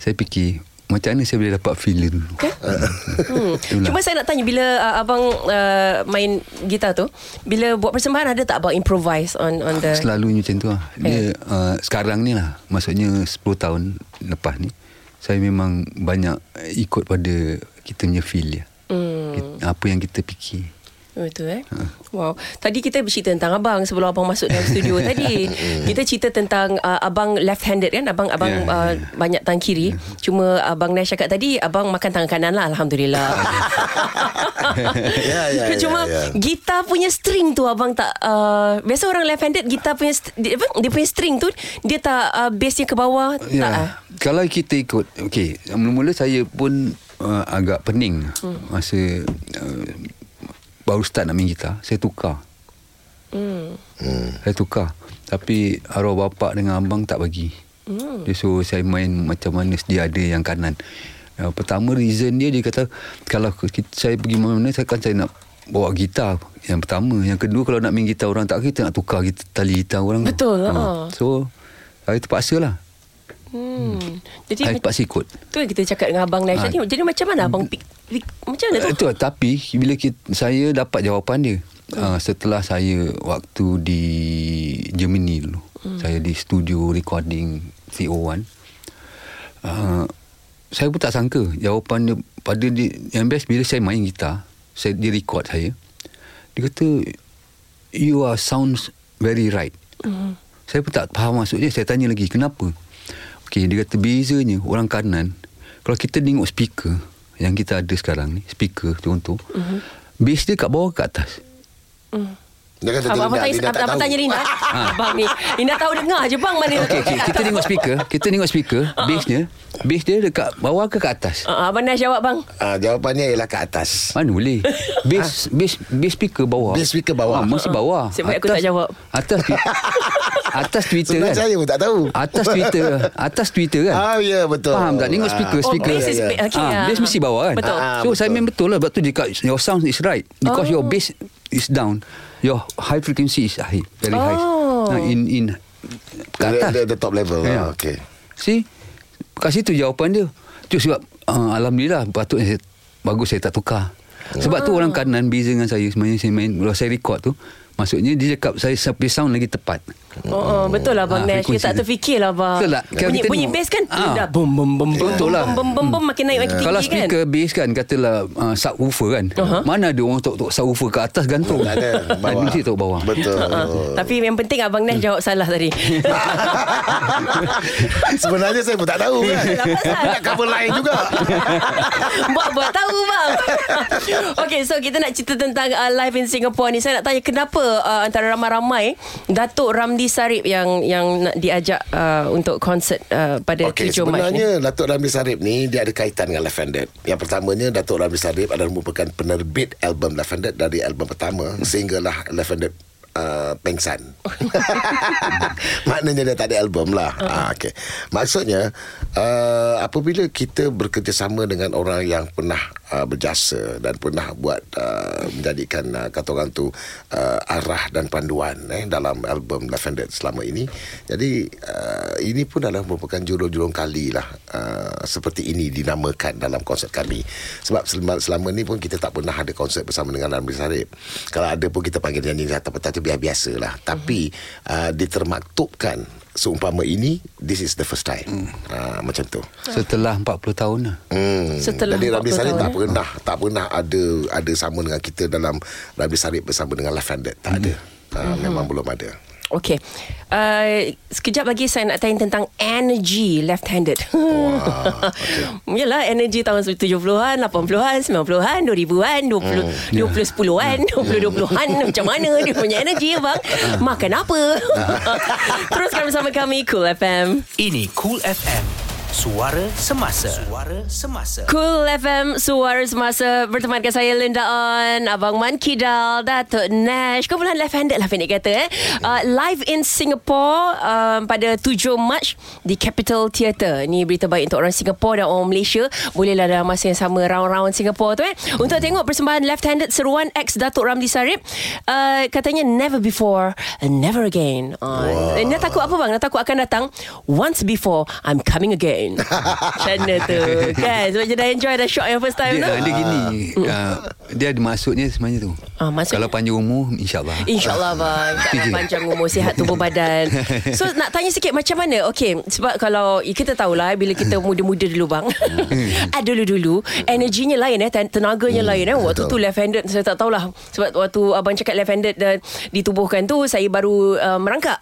Saya fikir Macam mana saya boleh dapat feel dia dulu hmm. Itulah. Cuma saya nak tanya Bila uh, abang uh, main gitar tu Bila buat persembahan Ada tak abang improvise On on the Selalunya macam tu lah. Dia uh, Sekarang ni lah. Maksudnya 10 tahun Lepas ni Saya memang Banyak Ikut pada Kita punya feel dia. Hmm. Kita- Apa yang kita fikir Betul eh Ha. Wow Tadi kita bercerita tentang abang Sebelum abang masuk dalam studio tadi Kita cerita tentang uh, Abang left handed kan Abang abang Ya, uh, ya. banyak tangan kiri Cuma abang Nash cakap tadi Abang makan tangan kanan lah Alhamdulillah ya ya. Cuma ya, ya. gitar punya string tu abang tak uh, biasa orang left handed gitar punya dia, apa, dia punya string tu dia tak uh, bassnya ke bawah tak Ya. ah. Kalau kita ikut Okey Mula-mula saya pun uh, Agak pening hmm. Masa uh, Baru start nak main gitar Saya tukar Hmm. Hmm. Saya tukar Tapi arwah bapak dengan abang tak bagi Hmm. Dia suruh saya main Macam mana dia ada yang kanan uh, Pertama reason dia Dia kata Kalau saya pergi mana-mana Saya kan saya nak Bawa gitar Yang pertama Yang kedua Kalau nak main gitar orang tak Kita nak tukar kita, tali gitar orang tu. Betul, Ha. ha. So Saya terpaksa lah Hmm. Jadi Saya terpaksa ikut tu yang kita cakap dengan abang Nash tadi. Jadi macam mana abang pick, macam mana tu? Itu tapi bila kita, saya dapat jawapan dia uh, setelah saya waktu di Germany dulu. Hmm. Saya di studio recording CO1. Uh, saya pun tak sangka jawapan dia pada dia, yang best bila saya main gitar, saya dia record saya. Dia kata you are sounds very right. Hmm. Saya pun tak faham maksudnya. Saya tanya lagi, kenapa? Okey, dia kata bezanya orang kanan, kalau kita tengok speaker yang kita ada sekarang ni, speaker contoh, uh-huh. bass dia kat bawah ke atas. Hmm. Jangan Abang, abang, tanya, Linda tak abang tahu. tanya Linda Abang ni Linda tahu dengar je bang mana Okey, okay, kita tengok speaker, kita tengok speaker, bassnya, bass dia dekat bawah ke kat atas? uh, Abang Nash jawab bang Ah, jawapannya ialah ke atas. Mana boleh? Bass, bass, bass speaker bawah. Bass speaker bawah. Ah, mesti bawah. Sebab aku tak jawab. Atas atas Twitter Sebenarnya kan? saya pun tak tahu. Atas Twitter, atas Twitter kan? Ah, ya betul. Faham tak? Tengok Ah. speaker, Oh speaker. bass is ya. ba- okay, ah, ah. bass mesti bawah kan? Betul Ah, so saya betul. main betul lah Sebab tu dia kat Your sound is right Because Oh. your bass is down Your high frequency is high Very high Oh. nah, In in Kat The, atas the, the top level. Ya. Ah, okay. See Kat situ jawapan dia Tu sebab uh, Alhamdulillah Patutnya saya, Bagus saya tak tukar Sebab tu orang kanan Beza dengan saya Sebenarnya saya main Kalau saya record tu Maksudnya dia cakap Saya sampai sound lagi tepat Oh, oh, betul lah Abang Ah, Nash. Kita tak dia. terfikir lah Abang. Betul tak? Kalau Bunyi, bunyi bass kan? Ah. Dah bum bum bum bum. Betul lah. Bum bum bum bum makin naik makin tinggi Kalau kan. speaker bass kan Katalah uh, subwoofer kan uh-huh. Mana ada orang tok-tok subwoofer Ke atas gantung Tak ada bawah. Mesti tok bawah Betul Ah, Tapi yang penting Abang Nash jawab salah tadi. Sebenarnya saya pun tak tahu kan. Nak cover lain juga Buat-buat tahu bang Okay so kita nak cerita tentang uh, Live in Singapore ni Saya nak tanya kenapa uh, Antara ramai-ramai Datuk Ramli Sarip Yang yang nak diajak uh, Untuk konsert uh, Pada Okey, 7 Mac ni sebenarnya Datuk Ramli Sarip ni dia ada kaitan dengan Left Handed. Yang pertamanya Datuk Ramli Sarip adalah merupakan penerbit album Left Handed dari album pertama sehinggalah Left Handed Uh, pengsan Maknanya dia tak ada album lah uh. okay. Maksudnya uh, Apabila kita bekerjasama dengan orang yang pernah uh, berjasa Dan pernah buat uh, Menjadikan uh, kata orang tu uh, Arah dan panduan eh, Dalam album Lavender selama ini. Jadi uh, Ini pun adalah merupakan jurung-jurung kali lah uh, Seperti ini dinamakan dalam konsert kami. Sebab selama, selama ni pun kita tak pernah ada konsert bersama dengan Ramli Sarip Kalau ada pun kita panggil nyanyi kata-kata tu biasa-biasa lah. Tapi uh, ditermaktubkan Seumpama ini This is the first time uh, Macam tu Setelah 40 tahun lah Hmm. Setelah Jadi Ramli 40 Sarip tak eh? pernah tak pernah ada ada sama dengan kita dalam Ramli Sarip bersama dengan Left Handed tak ada. Ha, memang belum ada. Okay uh, Sekejap lagi saya nak tanya tentang Energy left-handed. Wah, okay. Yalah energy tahun 70-an 80-an 90-an 2000-an 20, Hmm, 20 10-an 20 20-an Macam mana dia punya energy bang? Makan apa? Teruskan bersama kami Cool FM Ini Cool FM. Suara semasa. Suara semasa. Cool FM Suara Semasa. Bertemankan saya Linda On Abang Man Kidal Datuk Nash. Kumpulan left-handed lah Fenik kata eh. Uh, Live in Singapore um, Pada 7 Mac Di Capital Theatre. Ni berita baik Untuk orang Singapore Dan orang Malaysia. Bolehlah dalam masa yang sama Round-round Singapore tu eh. Untuk tengok persembahan left-handed Seruan ex Datuk Ramli Sarip uh, Katanya never before And never again. Uh, wow. Nak takut apa bang? Nak takut akan datang Once before I'm coming again Macam mana tu? Kan? Sebab dia dah enjoy Dah shock yang first time dia, tu. dia gini uh, Dia ada maksudnya sebenarnya tu. Ah, maksud- Kalau panjang umur InsyaAllah. InsyaAllah bang. Panjang umur Sihat tubuh badan. So nak tanya sikit Macam mana? Okay Sebab kalau Kita tahulah Bila kita muda-muda dulu bang. Ah, Dulu-dulu Energinya lain eh ten- Tenaganya lain eh. Waktu tu betul. left-handed Saya tak tahulah. Sebab waktu abang cakap left-handed Dan ditubuhkan tu Saya baru uh, merangkak.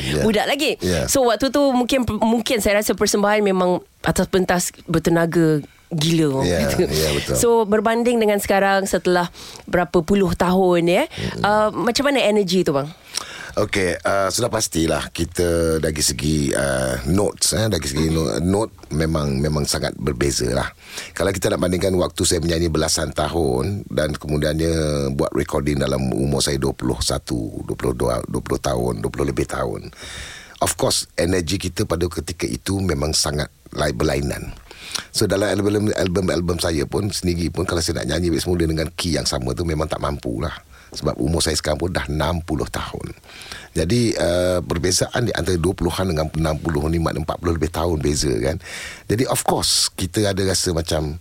Yeah. Budak lagi. Yeah. So waktu tu Mungkin Mungkin saya rasa persembahan Memang Atas pentas Bertenaga Gila orang kata. ya, betul. So berbanding dengan sekarang Setelah Berapa puluh tahun ya uh, Macam mana energi tu bang? Okey, uh, sudah pastilah kita dari segi uh, notes eh dari segi note, note memang memang sangat berbeza lah. Kalau kita nak bandingkan waktu saya menyanyi belasan tahun dan kemudiannya buat recording dalam umur saya 21, 22, 20 tahun, 20 lebih tahun. Of course, energi kita pada ketika itu memang sangat lain berlainan. So dalam album album-album saya pun sendiri pun kalau saya nak nyanyi semula dengan key yang sama tu memang tak mampu lah. Sebab umur saya sekarang pun dah 60 tahun. Jadi uh, perbezaan di antara 20-an dengan 60 ni makna 40 lebih tahun beza kan. Jadi of course kita ada rasa macam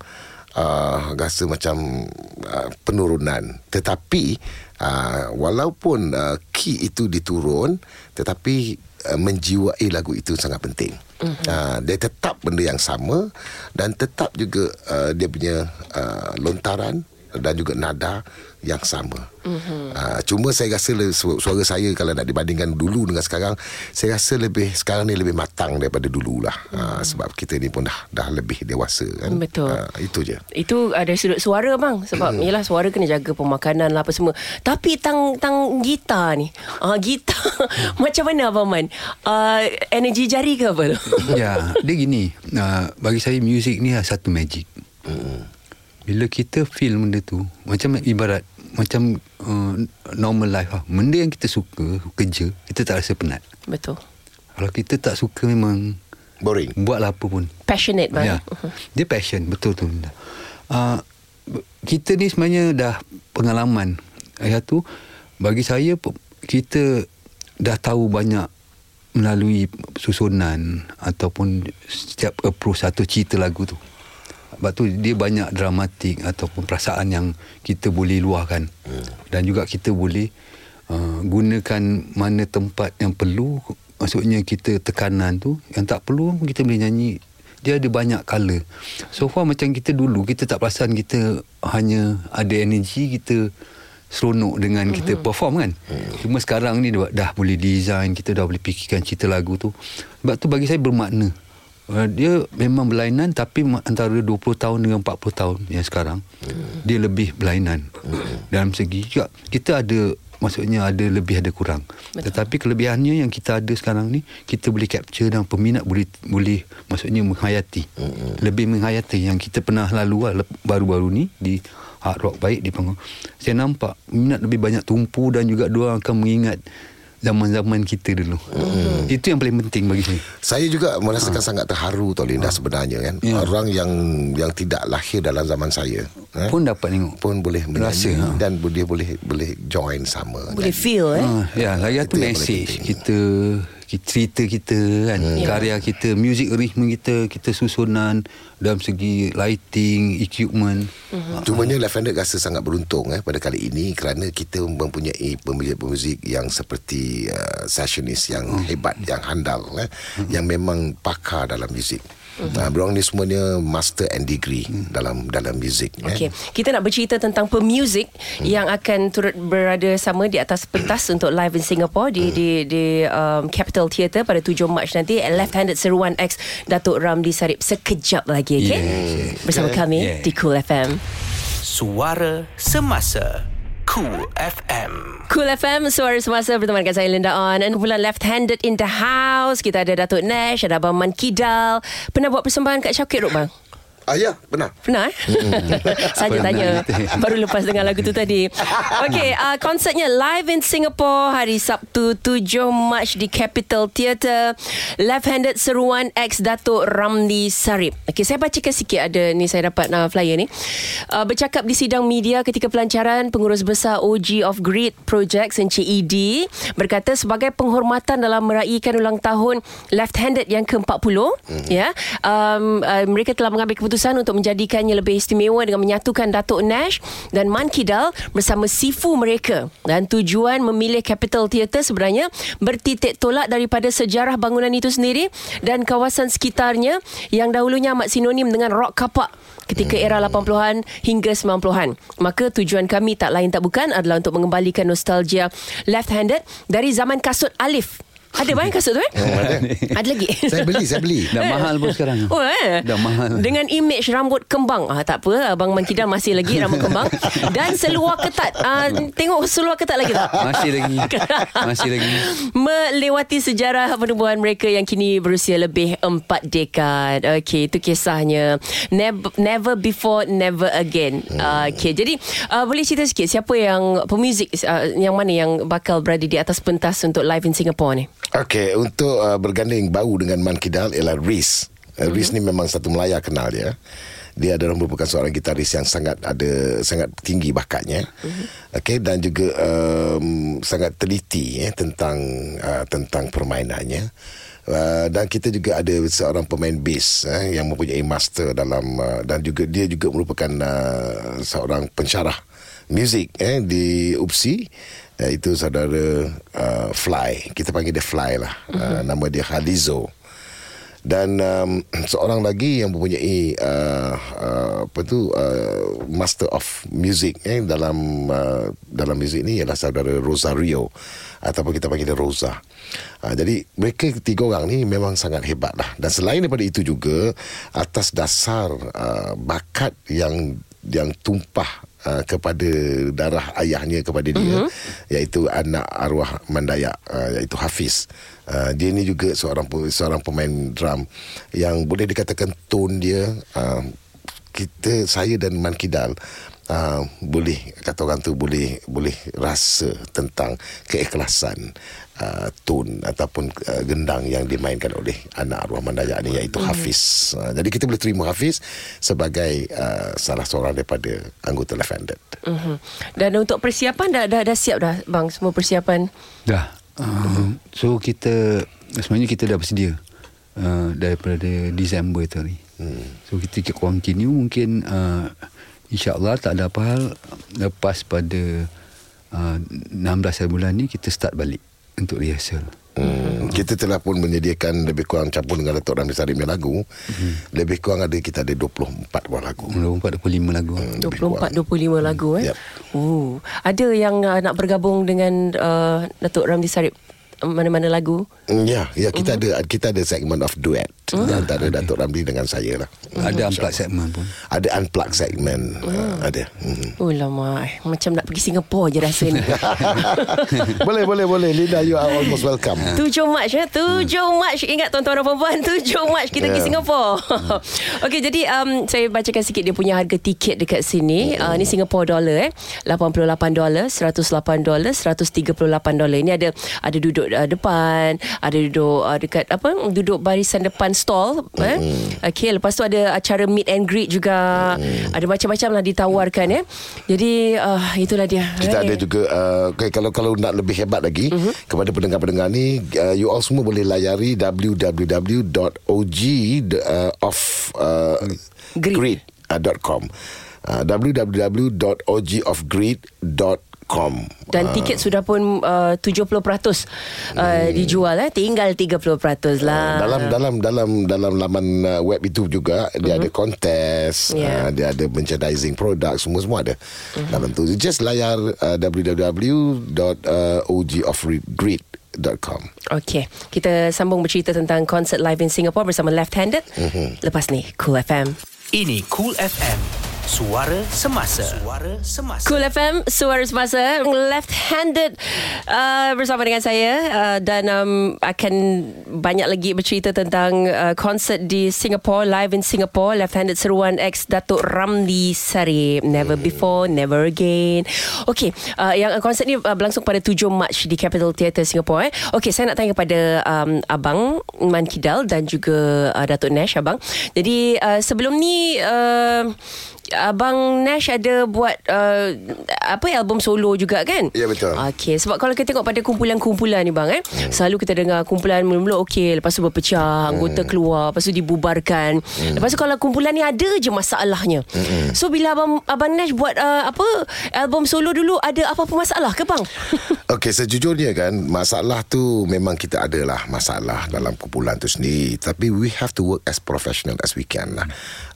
uh, rasa macam uh, penurunan. Tetapi uh, walaupun uh, key itu diturun tetapi uh, menjiwai lagu itu sangat penting. Mm-hmm. Uh, dia tetap benda yang sama dan tetap juga uh, dia punya uh, lontaran dan juga nada yang sama. Mm-hmm. Uh, cuma saya rasa le- su- suara saya kalau nak dibandingkan dulu dengan sekarang, saya rasa lebih sekarang ni lebih matang daripada dulu lah. Mm. Uh, sebab kita ni pun dah dah lebih dewasa kan. Betul. Uh, itu je. Itu ada sudut suara bang Sebab Hmm. yelah suara kena jaga pemakanan lah apa semua Tapi tang tang gitar ni uh, Gitar Macam mana Abang Man uh, Energi jari ke apa tu Ya Dia gini uh, Bagi saya Music ni satu magic Bila kita feel benda tu Macam ibarat Macam uh, Normal life lah Benda yang kita suka Kerja Kita tak rasa penat Betul Kalau kita tak suka memang Boring. Buatlah apa pun Passionate bang Ya. Dia passion betul tu. Uh, kita ni sebenarnya dah pengalaman. Satu bagi saya kita dah tahu banyak melalui susunan ataupun setiap approach satu cerita lagu tu. Sebab tu dia banyak dramatik ataupun perasaan yang kita boleh luahkan. Dan juga kita boleh uh, gunakan mana tempat yang perlu maksudnya kita tekanan tu yang tak perlu kita boleh nyanyi dia ada banyak color so far macam kita dulu kita tak perasan kita hanya ada energi kita seronok dengan mm-hmm. kita perform kan mm. cuma sekarang ni dah, dah boleh design kita dah boleh fikirkan cerita lagu tu sebab tu bagi saya bermakna Uh, dia memang berlainan tapi antara 20 tahun dengan 40 tahun yang sekarang mm. dia lebih berlainan mm. dalam segi juga kita ada maksudnya ada lebih ada kurang Betul. tetapi kelebihannya yang kita ada sekarang ni kita boleh capture dan peminat boleh boleh maksudnya menghayati mm. lebih menghayati yang kita pernah lalu lah, baru-baru ni di hard rock baik di panggung saya nampak minat lebih banyak tumpu dan juga dua akan mengingat zaman-zaman kita dulu. Hmm. Itu yang paling penting bagi saya. Saya juga merasakan ha. sangat terharu Tok Linda ha. sebenarnya kan. Ya. Orang yang yang tidak lahir dalam zaman saya eh, pun dapat tengok pun boleh menyanyi ha. dan dia boleh boleh join sama. Boleh nyanyi. feel eh. Ha. Ya, lagi satu message kita cerita kita kan hmm. karya kita music arrangement kita kita susunan dalam segi lighting equipment hmm. cumanya uh. Lavender rasa sangat beruntung eh pada kali ini kerana kita mempunyai pemuzik-pemuzik yang seperti uh, sessionist yang hmm. hebat yang handal eh hmm. yang memang pakar dalam muzik Mm-hmm. Nah, berang ni semuanya master and degree mm. dalam dalam muzik. Okay. Eh. Kita nak bercerita tentang pemuzik mm. yang akan turut berada sama di atas pentas untuk live in Singapore di mm. di di um, Capital Theatre pada 7 Mac nanti. Left Handed Seruan X Datuk Ramli Sarip sekejap lagi. Okay? Yeah. Bersama kami yeah. di Cool FM. Suara Semasa Cool FM. Cool FM, suara semasa berteman dengan saya Linda On. Dan bulan left-handed in the house. Kita ada Datuk Nash, ada Abang Man Kidal. Pernah buat persembahan kat Syakir, Bang? Ah ya, pernah. Pernah eh? Saja tanya. Baru lepas dengar lagu tu tadi. Okey, uh, konsertnya live in Singapore hari Sabtu 7 Mac di Capital Theatre. Left-handed seruan ex Datuk Ramli Sarip. Okey, saya bacakan sikit ada ni saya dapat uh, flyer ni. Uh, bercakap di sidang media ketika pelancaran pengurus besar OG of Grid Projects Encik ED berkata sebagai penghormatan dalam meraihkan ulang tahun left-handed yang ke-40 mm-hmm. ya. Um, uh, mereka telah mengambil keputusan keputusan untuk menjadikannya lebih istimewa dengan menyatukan Datuk Nash dan Man Kidal bersama sifu mereka. Dan tujuan memilih Capital Theatre sebenarnya bertitik tolak daripada sejarah bangunan itu sendiri dan kawasan sekitarnya yang dahulunya amat sinonim dengan rock kapak ketika era 80-an hingga 90-an. Maka tujuan kami tak lain tak bukan adalah untuk mengembalikan nostalgia left-handed dari zaman kasut Alif ada banyak kasut tu eh? Oh, ada. ada lagi. Saya beli, saya beli. Dah mahal pun sekarang. Oh, eh? Dah mahal. Dengan image rambut kembang. Ah, tak apa, Abang Mankidal masih lagi rambut kembang. Dan seluar ketat. Ah, tengok seluar ketat lagi tak? Masih lagi. masih lagi. Melewati sejarah penubuhan mereka yang kini berusia lebih empat dekad. Okey, itu kisahnya. Never, never before, never again. Hmm. Okey, jadi uh, boleh cerita sikit siapa yang pemuzik uh, yang mana yang bakal berada di atas pentas untuk live in Singapore ni? Okey, untuk uh, berganding bau dengan Man Kidal ialah Riz. Uh, mm-hmm. Riz ni memang satu Melaya kenal dia. Dia adalah merupakan seorang gitaris yang sangat ada sangat tinggi bakatnya. Mm-hmm. Okey dan juga um, sangat teliti ya tentang uh, tentang permainannya. Uh, dan kita juga ada seorang pemain bass eh, yang mempunyai master dalam uh, dan juga dia juga merupakan uh, seorang pensyarah muzik eh di UPSI iaitu saudara uh, Fly. Kita panggil dia Fly lah. Uh, nama dia Halizo dan um, seorang lagi yang mempunyai uh, uh, apa tu uh, master of music eh dalam uh, dalam muzik ni ialah saudara Rosario. Ataupun kita panggil dia Rosa. Uh, jadi mereka tiga orang ni memang sangat hebat lah. Dan selain daripada itu juga atas dasar uh, bakat yang yang tumpah uh, kepada darah ayahnya kepada dia uh-huh. iaitu anak arwah Mandaya uh, iaitu Hafiz. Uh, dia ni juga seorang seorang pemain drum yang boleh dikatakan tone dia uh, kita saya dan Man Kidal uh, boleh kata orang tu boleh boleh rasa tentang keikhlasan uh, tun ataupun uh, gendang yang dimainkan oleh anak arwah mandaya ni iaitu mm-hmm. Hafiz. Uh, jadi kita boleh terima Hafiz sebagai uh, salah seorang daripada anggota Left-Handed. Mm-hmm. Dan untuk persiapan dah, dah dah siap dah bang semua persiapan? Dah. Uh, so kita sebenarnya kita dah bersedia uh, daripada Disember tadi. Hmm. So kita continue mungkin uh, insya-Allah tak ada apa hal lepas pada uh, 16 hari bulan ni kita start balik untuk rehearsal. Hmm. Kita telah pun menyediakan lebih kurang campur dengan Datuk Ramli Sarip punya lagu. Hmm. Lebih kurang ada kita ada 24 buah lagu. 24 25 lagu. Hmm, lebih 24 25 lagu eh. Yep. Oh, ada yang uh, nak bergabung dengan uh, Datuk Ramli Sarip mana-mana lagu? Mm, Ya, ya kita uh-huh. ada kita ada segmen of duet uh-huh. antara Datuk Ramli dengan saya lah. Ada unplugged segment pun. Ada unplugged segmen uh, ada. Hmm. Oh lama eh. Macam nak pergi Singapura je rasa ni boleh boleh boleh Linda you are almost welcome. 7 Mac eh 7 Mac Ingat tuan-tuan dan perempuan 7 Mac kita pergi Yeah. Singapura Okey jadi um, Saya bacakan sikit Dia punya harga tiket Dekat sini uh, Ni Singapore dollar eh 88 dolar 108 dolar 138 dolar Ini ada Ada duduk uh, depan Ada duduk uh, Dekat apa Duduk barisan depan stall eh? Okey lepas tu ada Acara meet and greet juga. Ada macam-macam lah Ditawarkan eh? Jadi uh, Itulah dia. Kita Eh. ada juga uh, okay, kalau kalau nak lebih hebat lagi uh-huh. kepada pendengar-pendengar ni uh, you all semua boleh layari www.og uh, of uh, Grid. grid uh, com uh, Dan tiket sudah pun uh, 70% uh, dijual eh tinggal 30% lah. dalam dalam dalam dalam laman uh, web itu juga dia ada kontes Yeah. uh, dia ada merchandising produk semua semua ada dalam tu just layar uh, www.ogofgrid.com Okey, kita sambung bercerita tentang konsert live in Singapore bersama Left Handed. Lepas ni Cool FM. Ini Cool FM. Suara semasa. Suara semasa. Cool FM Suara Semasa Left Handed uh, Bersama dengan saya uh, Dan um, Akan Banyak lagi bercerita tentang uh, Konsert di Singapore Live in Singapore Left Handed Seruan X Datuk Ramli Sarip Never before Never again Okay uh, Yang uh, konsert ni uh, Berlangsung pada 7 Mac Di Capitol Theatre Singapore eh. Okay saya nak tanya kepada um, Abang Man Kidal Dan juga uh, Datuk Nash Abang Jadi uh, sebelum ni uh, Abang Nash ada buat uh, apa album solo juga kan? Ya, betul. Okey, sebab kalau kita tengok pada kumpulan-kumpulan ni bang eh, hmm. selalu kita dengar kumpulan mula-mula okey, lepas tu berpecah, anggota keluar, lepas tu dibubarkan. Hmm. Lepas tu kalau kumpulan ni ada je masalahnya. Hmm. So bila abang abang Nash buat uh, apa album solo dulu ada apa-apa masalah ke bang? Okey, sejujurnya kan masalah tu memang kita ada lah masalah dalam kumpulan tu sendiri. Tapi we have to work as professional as we can lah.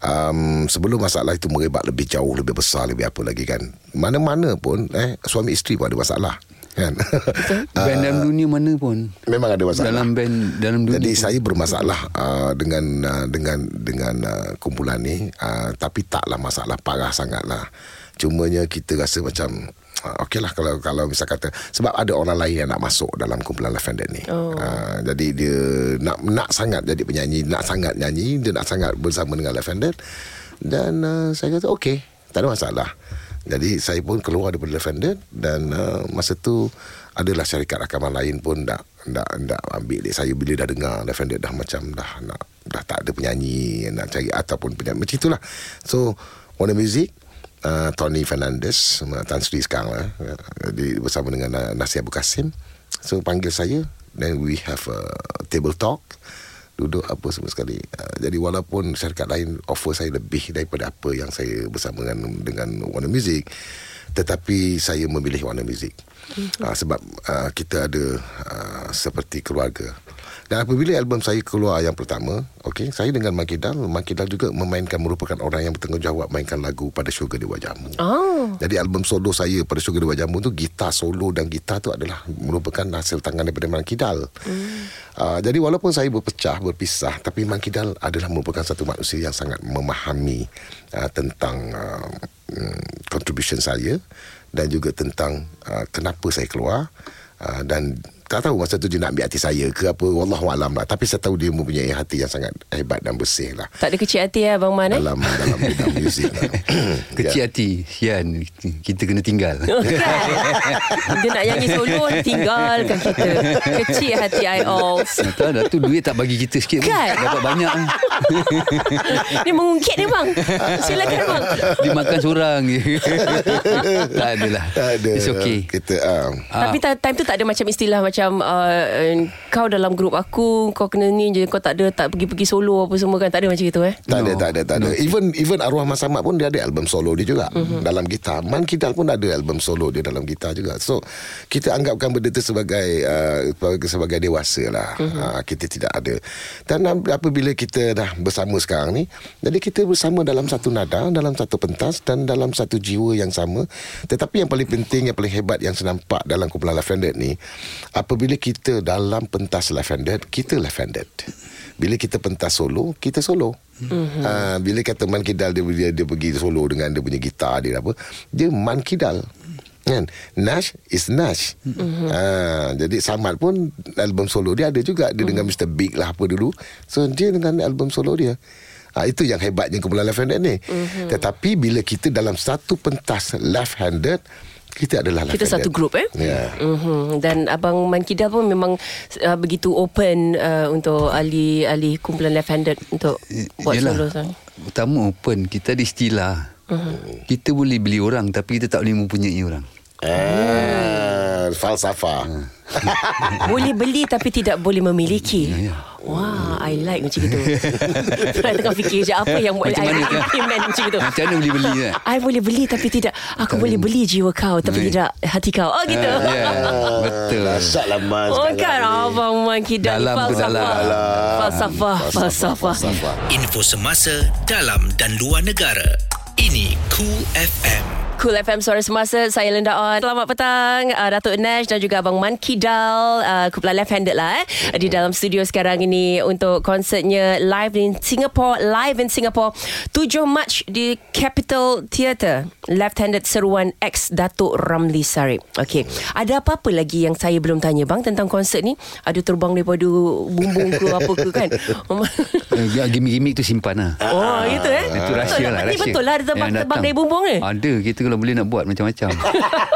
Um, sebelum masalah itu merebak lebih jauh, lebih besar, lebih apa lagi kan. Mana-mana pun eh suami isteri pun ada masalah. Kan? Band dalam dunia mana pun. Memang ada masalah. Dalam band dalam dunia. Jadi pun. saya bermasalah uh, dengan uh, dengan dengan uh, kumpulan ni uh, tapi taklah masalah parah sangatlah. Cumanya kita rasa macam uh, okey lah kalau kalau misal kata sebab ada orang lain yang nak masuk dalam kumpulan Handed ni. Oh. Uh, jadi dia nak nak sangat jadi penyanyi, nak sangat nyanyi, dia nak sangat bersama dengan Handed dan uh, saya kata okey, tak ada masalah. Jadi saya pun keluar daripada Left Handed dan uh, masa tu adalah syarikat rakaman lain pun dah dah dah ambil saya bila dah dengar Left Handed dah macam dah nak dah tak ada penyanyi nak cari ataupun penyanyi macam itulah. So Warner Music uh, Tony Fernandez uh, Tan Sri sekarang lah uh, di, bersama dengan uh, Nasir Abu Kasim so panggil saya then we have a table talk duduk apa semua sekali. Uh, jadi walaupun syarikat lain offer saya lebih daripada apa yang saya bersama dengan dengan Warner Music tetapi saya memilih Warner Music. Uh, sebab uh, kita ada uh, seperti keluarga dan apabila album saya keluar yang pertama, okey, saya dengan Makidal, Makidal juga memainkan merupakan orang yang bertanggungjawab mainkan lagu pada Sugar Dewa Jamu. oh. Jadi album solo saya pada Sugar Dewa Jamu tu gitar solo dan gitar tu adalah merupakan hasil tangan daripada Man Kidal. Hmm. Uh, jadi walaupun saya berpecah, berpisah tapi Man Kidal adalah merupakan satu manusia yang sangat memahami uh, tentang uh, contribution saya dan juga tentang uh, kenapa saya keluar uh, dan tak tahu masa tu dia nak ambil hati saya ke apa wallahualam lah tapi saya tahu dia mempunyai hati yang sangat hebat dan bersih lah Tak ada kecil hati ya Abang Man eh? dalam dalam bidang muzik lah. Kecil hati Sian Kita kena tinggal kan? Dia nak nyanyi solo Tinggalkan kita Kecil hati I all Tak dah tu duit tak bagi kita sikit pun. Kan? Dapat banyak Ni mengungkit ni bang. Silakan bang. Dia makan seorang je. tak adalah. Tak ada. It's okay. Kita uh, Tapi ta- time tu tak ada macam istilah macam uh, kau dalam grup aku kau kena ni je kau tak ada tak pergi-pergi solo apa semua kan tak ada macam itu eh. tak ada No. tak ada tak ada. Even even Arwah Mas Ahmad pun dia ada album solo dia juga Mhm. dalam gitar. Man Kidal pun ada album solo dia dalam gitar juga. So kita anggapkan benda tu sebagai uh, sebagai, dewasa lah. Mhm. Uh, kita tidak ada. Dan ap- apabila kita dah bersama sekarang ni, jadi kita bersama dalam satu nada, dalam satu pentas dan dalam satu jiwa yang sama. Tetapi yang paling penting yang paling hebat yang saya nampak dalam kumpulan Handed ni, apabila kita dalam pentas Left Handed, kita Left Handed. Bila kita pentas solo, kita solo. Mm-hmm. Uh, bila kata Man Kidal dia, dia dia pergi solo dengan dia punya gitar dia apa, dia Man Kidal. Kan? Nash is Nash. Mm-hmm. Uh, jadi Samad pun album solo dia ada juga. Dia mm-hmm. dengan Mr. Big lah apa dulu. So dia dengan album solo dia. Ha, itu yang hebatnya kumpulan left handed ni. Mm-hmm. Tetapi bila kita dalam satu pentas left handed, kita adalah Kita satu grup eh. Ya. Mm-hmm. Dan abang Man Kidal pun memang uh, begitu open uh, untuk ahli-ahli kumpulan left handed untuk buat Yelah. solo sang. Pertama open Kita ada istilah uh-huh. Kita boleh beli orang Tapi kita tak boleh mempunyai orang Ah, falsafah. boleh beli tapi tidak boleh memiliki. Ya, ya. Wah, I like macam itu. Saya tengah fikir je apa yang Macam I mana kan? implement macam itu. Macam mana boleh beli kan I boleh beli tapi tidak Aku boleh beli jiwa kau Tapi tidak hati kau Oh gitu Ya yeah, Betul Dahsyatlah Man Oh sekarang kan ni. Abang Man Kidal Dalam tu dalam. Falsafah Falsafah Falsafah. Info semasa dalam dan luar negara. Ini Cool FM. Cool FM Suara Semasa. Saya Linda On. Selamat petang uh, Datuk Nash Dan juga Abang Man Kidal uh, Kumpulan Left Handed lah eh. Di dalam studio sekarang ini Untuk konsertnya Live in Singapore. Live in Singapore 7 Mac Di Capital Theatre. Left Handed Seruan X Datuk Ramli Sarip. Okay Ada apa-apa lagi Yang saya belum tanya bang Tentang konsert ni? Ada terbang daripada Bumbung ke apa ke kan? Eh, Gimik-gimik tu simpan lah. Oh gitu eh? Itu rahsia lah betul lah Ada terbang, terbang dari bumbung ni Ada Kita kalau boleh nak buat macam-macam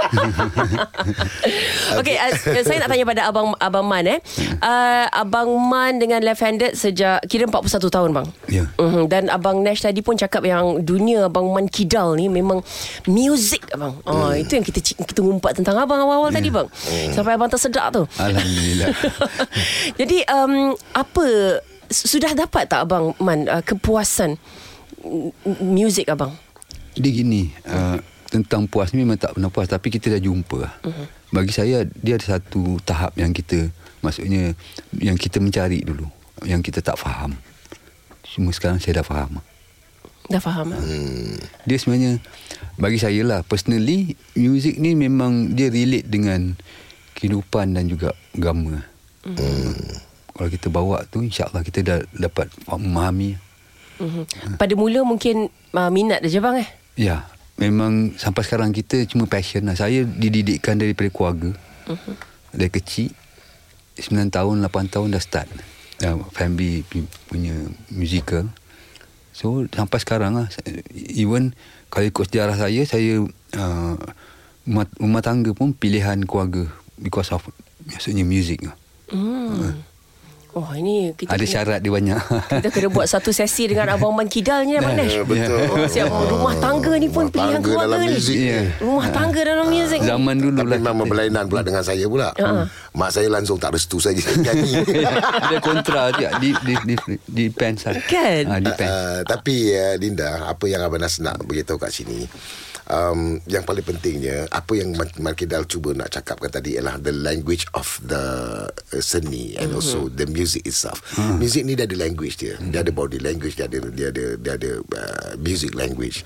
Okey, uh, saya nak tanya pada abang abang Man eh. Uh, abang Man dengan left handed sejak kira 41 tahun bang. Ya. Uh-huh. Dan abang Nash tadi pun cakap yang dunia abang Man Kidal ni memang music abang. Oh, itu yang kita kita ngumpat tentang abang awal-awal tadi bang. Sampai abang tersedak tu. Alhamdulillah Jadi um, apa sudah dapat tak abang Man uh, kepuasan music abang? Dia gini uh, Tentang puas ni memang tak pernah puas Tapi kita dah jumpa lah. Mhm. Bagi saya Dia ada satu tahap yang kita Maksudnya Yang kita mencari dulu Yang kita tak faham Cuma sekarang saya dah faham Dah faham? ah? Dia sebenarnya Bagi saya lah Personally Music ni memang Dia relate dengan Kehidupan dan juga Agama hmm. Kalau kita bawa tu InsyaAllah kita dah dapat Memahami Mhm. Pada mula mungkin uh, minat je bang eh. Ya Memang Sampai sekarang kita Cuma passion lah. Saya dididikkan daripada keluarga. Mhm. Dari kecil 9 tahun 8 tahun dah start. Uh, Family pu- punya Musical. So sampai sekarang lah Even Kalau ikut sejarah saya Saya uh, rumah, rumah tangga pun Pilihan keluarga Because of Maksudnya music lah. Hmm. Oh ini kita Ada kena- syarat dia banyak Kita kena buat satu sesi dengan Abang Man Kidal ni Abang Nash. Ya, betul. Oh, siap rumah tangga ni pun Rumah pilihan tangga keluarga dalam ni. muzik Ya. Rumah tangga dalam muzik. ni. Zaman dulu Tapi lah memang kita- berlainan pula dengan saya pula. Ha. Mak saya langsung tak restu saya nyanyi. Ada kontra dia di di di depends lah. Kan? Ah, depends. Uh, tapi uh, Linda, apa yang Abang Nas nak beritahu kat sini, um, yang paling pentingnya, apa yang Man- Man Kidal cuba nak cakapkan tadi ialah the language of the uh, seni and also the music itself. Music ni dia ada language dia. Dia ada body language, dia ada dia ada dia ada uh, music language.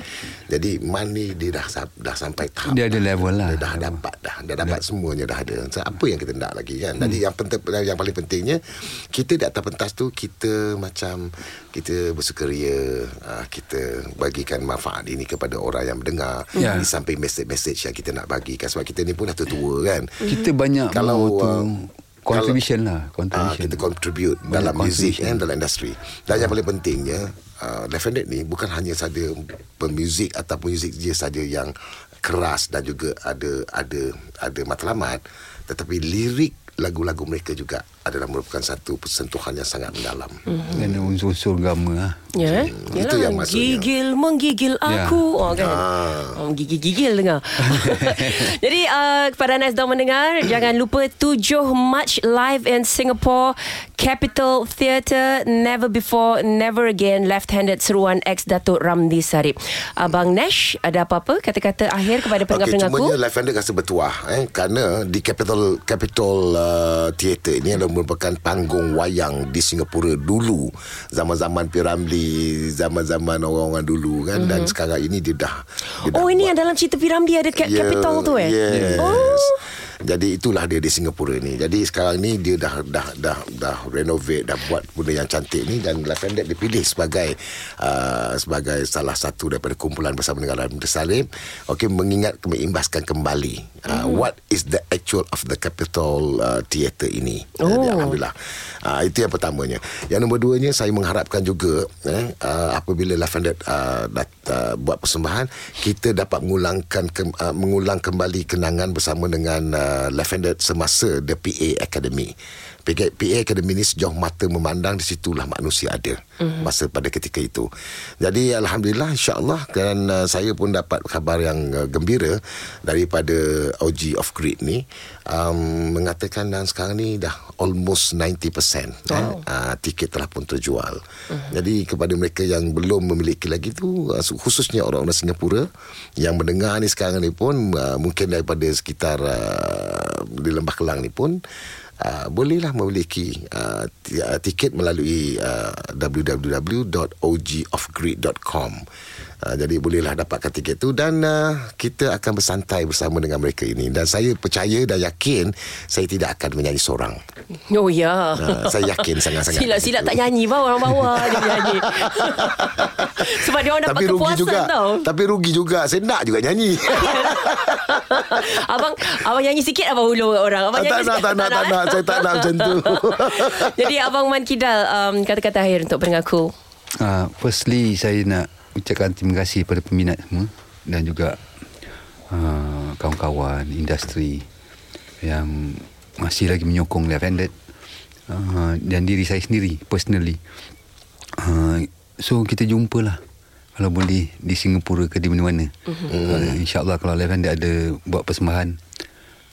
Jadi ni dia dah dah sampai tahap Dia ada level lah. Dia dah dapat dah. Dia dapat semuanya dah ada. So, apa yang kita nak lagi kan? Jadi yang penting yang paling pentingnya kita di atas pentas tu kita macam kita bersukaria, uh, kita bagikan manfaat ini kepada orang yang mendengar Ya. di samping message-message yang kita nak bagikan sebab kita ni pun dah tua kan. Kita banyak Kalau, uh, contribution kalau- lah, contribution. Ah, kita contribute Banyak dalam music and dalam industri. Dan yang paling pentingnya, uh, Left Handed ni bukan hanya saja pemuzik ataupun muzik dia saja yang keras dan juga ada ada ada matlamat, tetapi lirik lagu-lagu mereka juga adalah merupakan satu persentuhan yang sangat mendalam. Mhm. Dan unsur-unsur agama lah. Ya, itu Yalah, yang maksudnya. Gigil menggigil Ya. aku. Oh kan. Ah. Oh, gigil-gigil dengar. Jadi uh, kepada anda yang sedang mendengar, jangan lupa 7 March live in Singapore Capital Theatre Never Before Never Again Left-handed seruan ex Datuk Ramli Sarip. Abang Nash, ada apa-apa kata-kata akhir kepada Okey, pendengar-pendengarku? cumanya Life Ender rasa bertuah eh, Kerana di Capital Capital uh, Theatre ini adalah merupakan panggung wayang di Singapura dulu Zaman-zaman Piramli Zaman-zaman orang-orang dulu kan mm-hmm. Dan sekarang ini dia dah dia dah Oh ini buat- yang dalam cerita Piramli ada Cap- Capital tu eh? Yes. Oh. Jadi itulah dia di Singapura ni. Jadi sekarang ni dia dah dah dah dah renovate dah buat benda yang cantik ni dan Lavender dipilih sebagai uh, sebagai salah satu daripada kumpulan bersama dengan Ramli Salim okey mengingat mengimbaskan kembali uh, Hmm. what is the actual of the Capitol uh, Theatre ini. Oh. Jadi, alhamdulillah. Uh, itu yang pertamanya. Yang nombor duanya saya mengharapkan juga eh, uh, apabila Lavender uh, dat, uh, buat persembahan kita dapat mengulangkan ke, uh, mengulang kembali kenangan bersama dengan uh, Lavender semasa The PA Academy. PA, PA Academy sejauh mata memandang di situlah manusia ada mm-hmm. masa pada ketika itu. Jadi alhamdulillah insya-Allah dan uh, saya pun dapat khabar yang uh, gembira daripada OG of Grid ni um, mengatakan dan sekarang ni dah almost 90% wow. eh, uh, tiket telah pun terjual. Mm-hmm. Jadi kepada mereka yang belum memiliki lagi tu uh, khususnya orang-orang Singapura yang mendengar ni sekarang ni pun uh, mungkin daripada sekitar uh, di Lembah Kelang ni pun Uh, bolehlah memiliki uh, tiket melalui uh, www.ogofgrid.com uh, jadi bolehlah dapatkan tiket tu dan uh, kita akan bersantai bersama dengan mereka ini dan saya percaya dan yakin saya tidak akan menyanyi seorang Oh ya. uh, saya yakin sangat-sangat Silap-silap tak nyanyi bawah orang bawah je nyanyi. Sebab dia orang dapat tapi rugi kepuasan juga tau. tapi rugi juga saya nak juga nyanyi abang abang nyanyi sikit abang hulu orang. Abang tak nak tak nak tak nak saya tak nak macam tu Jadi abang Man Kidal um, kata-kata akhir untuk pendengarku. Uh, firstly saya nak ucapkan terima kasih kepada peminat semua dan juga uh, kawan-kawan industri yang masih lagi menyokong Left Handed uh, dan diri saya sendiri personally. Uh, so kita jumpalah kalau boleh di Singapura ke di mana-mana. Uh-huh. Uh, InsyaAllah kalau Left Handed ada buat persembahan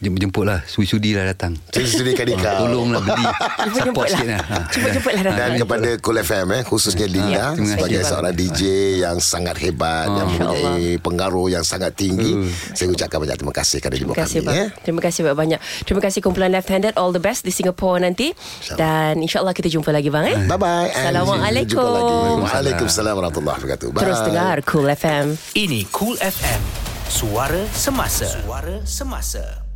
jemput-jemputlah sudi-sudi lah datang. saya sediakan Ah, nikah Tolonglah beli Jemput-jemput support lah. sikit lah. Ha. Jemput-jemputlah datang. dan kepada Cool FM eh khususnya Linda Ya, terima kasih. sebagai seorang DJ yang sangat hebat yang mempunyai pengaruh yang sangat tinggi Uh. saya ucapkan banyak terima kasih kerana jumpa kami ya Terima kasih banyak. Terima kasih kumpulan Left Handed all the best di Singapura nanti dan insyaallah kita jumpa lagi bang eh. bye bye Assalamualaikum. Waalaikumsalam warahmatullahi wabarakatuh bye Terus dengar Cool FM. Ini Cool FM. Suara semasa. Suara semasa.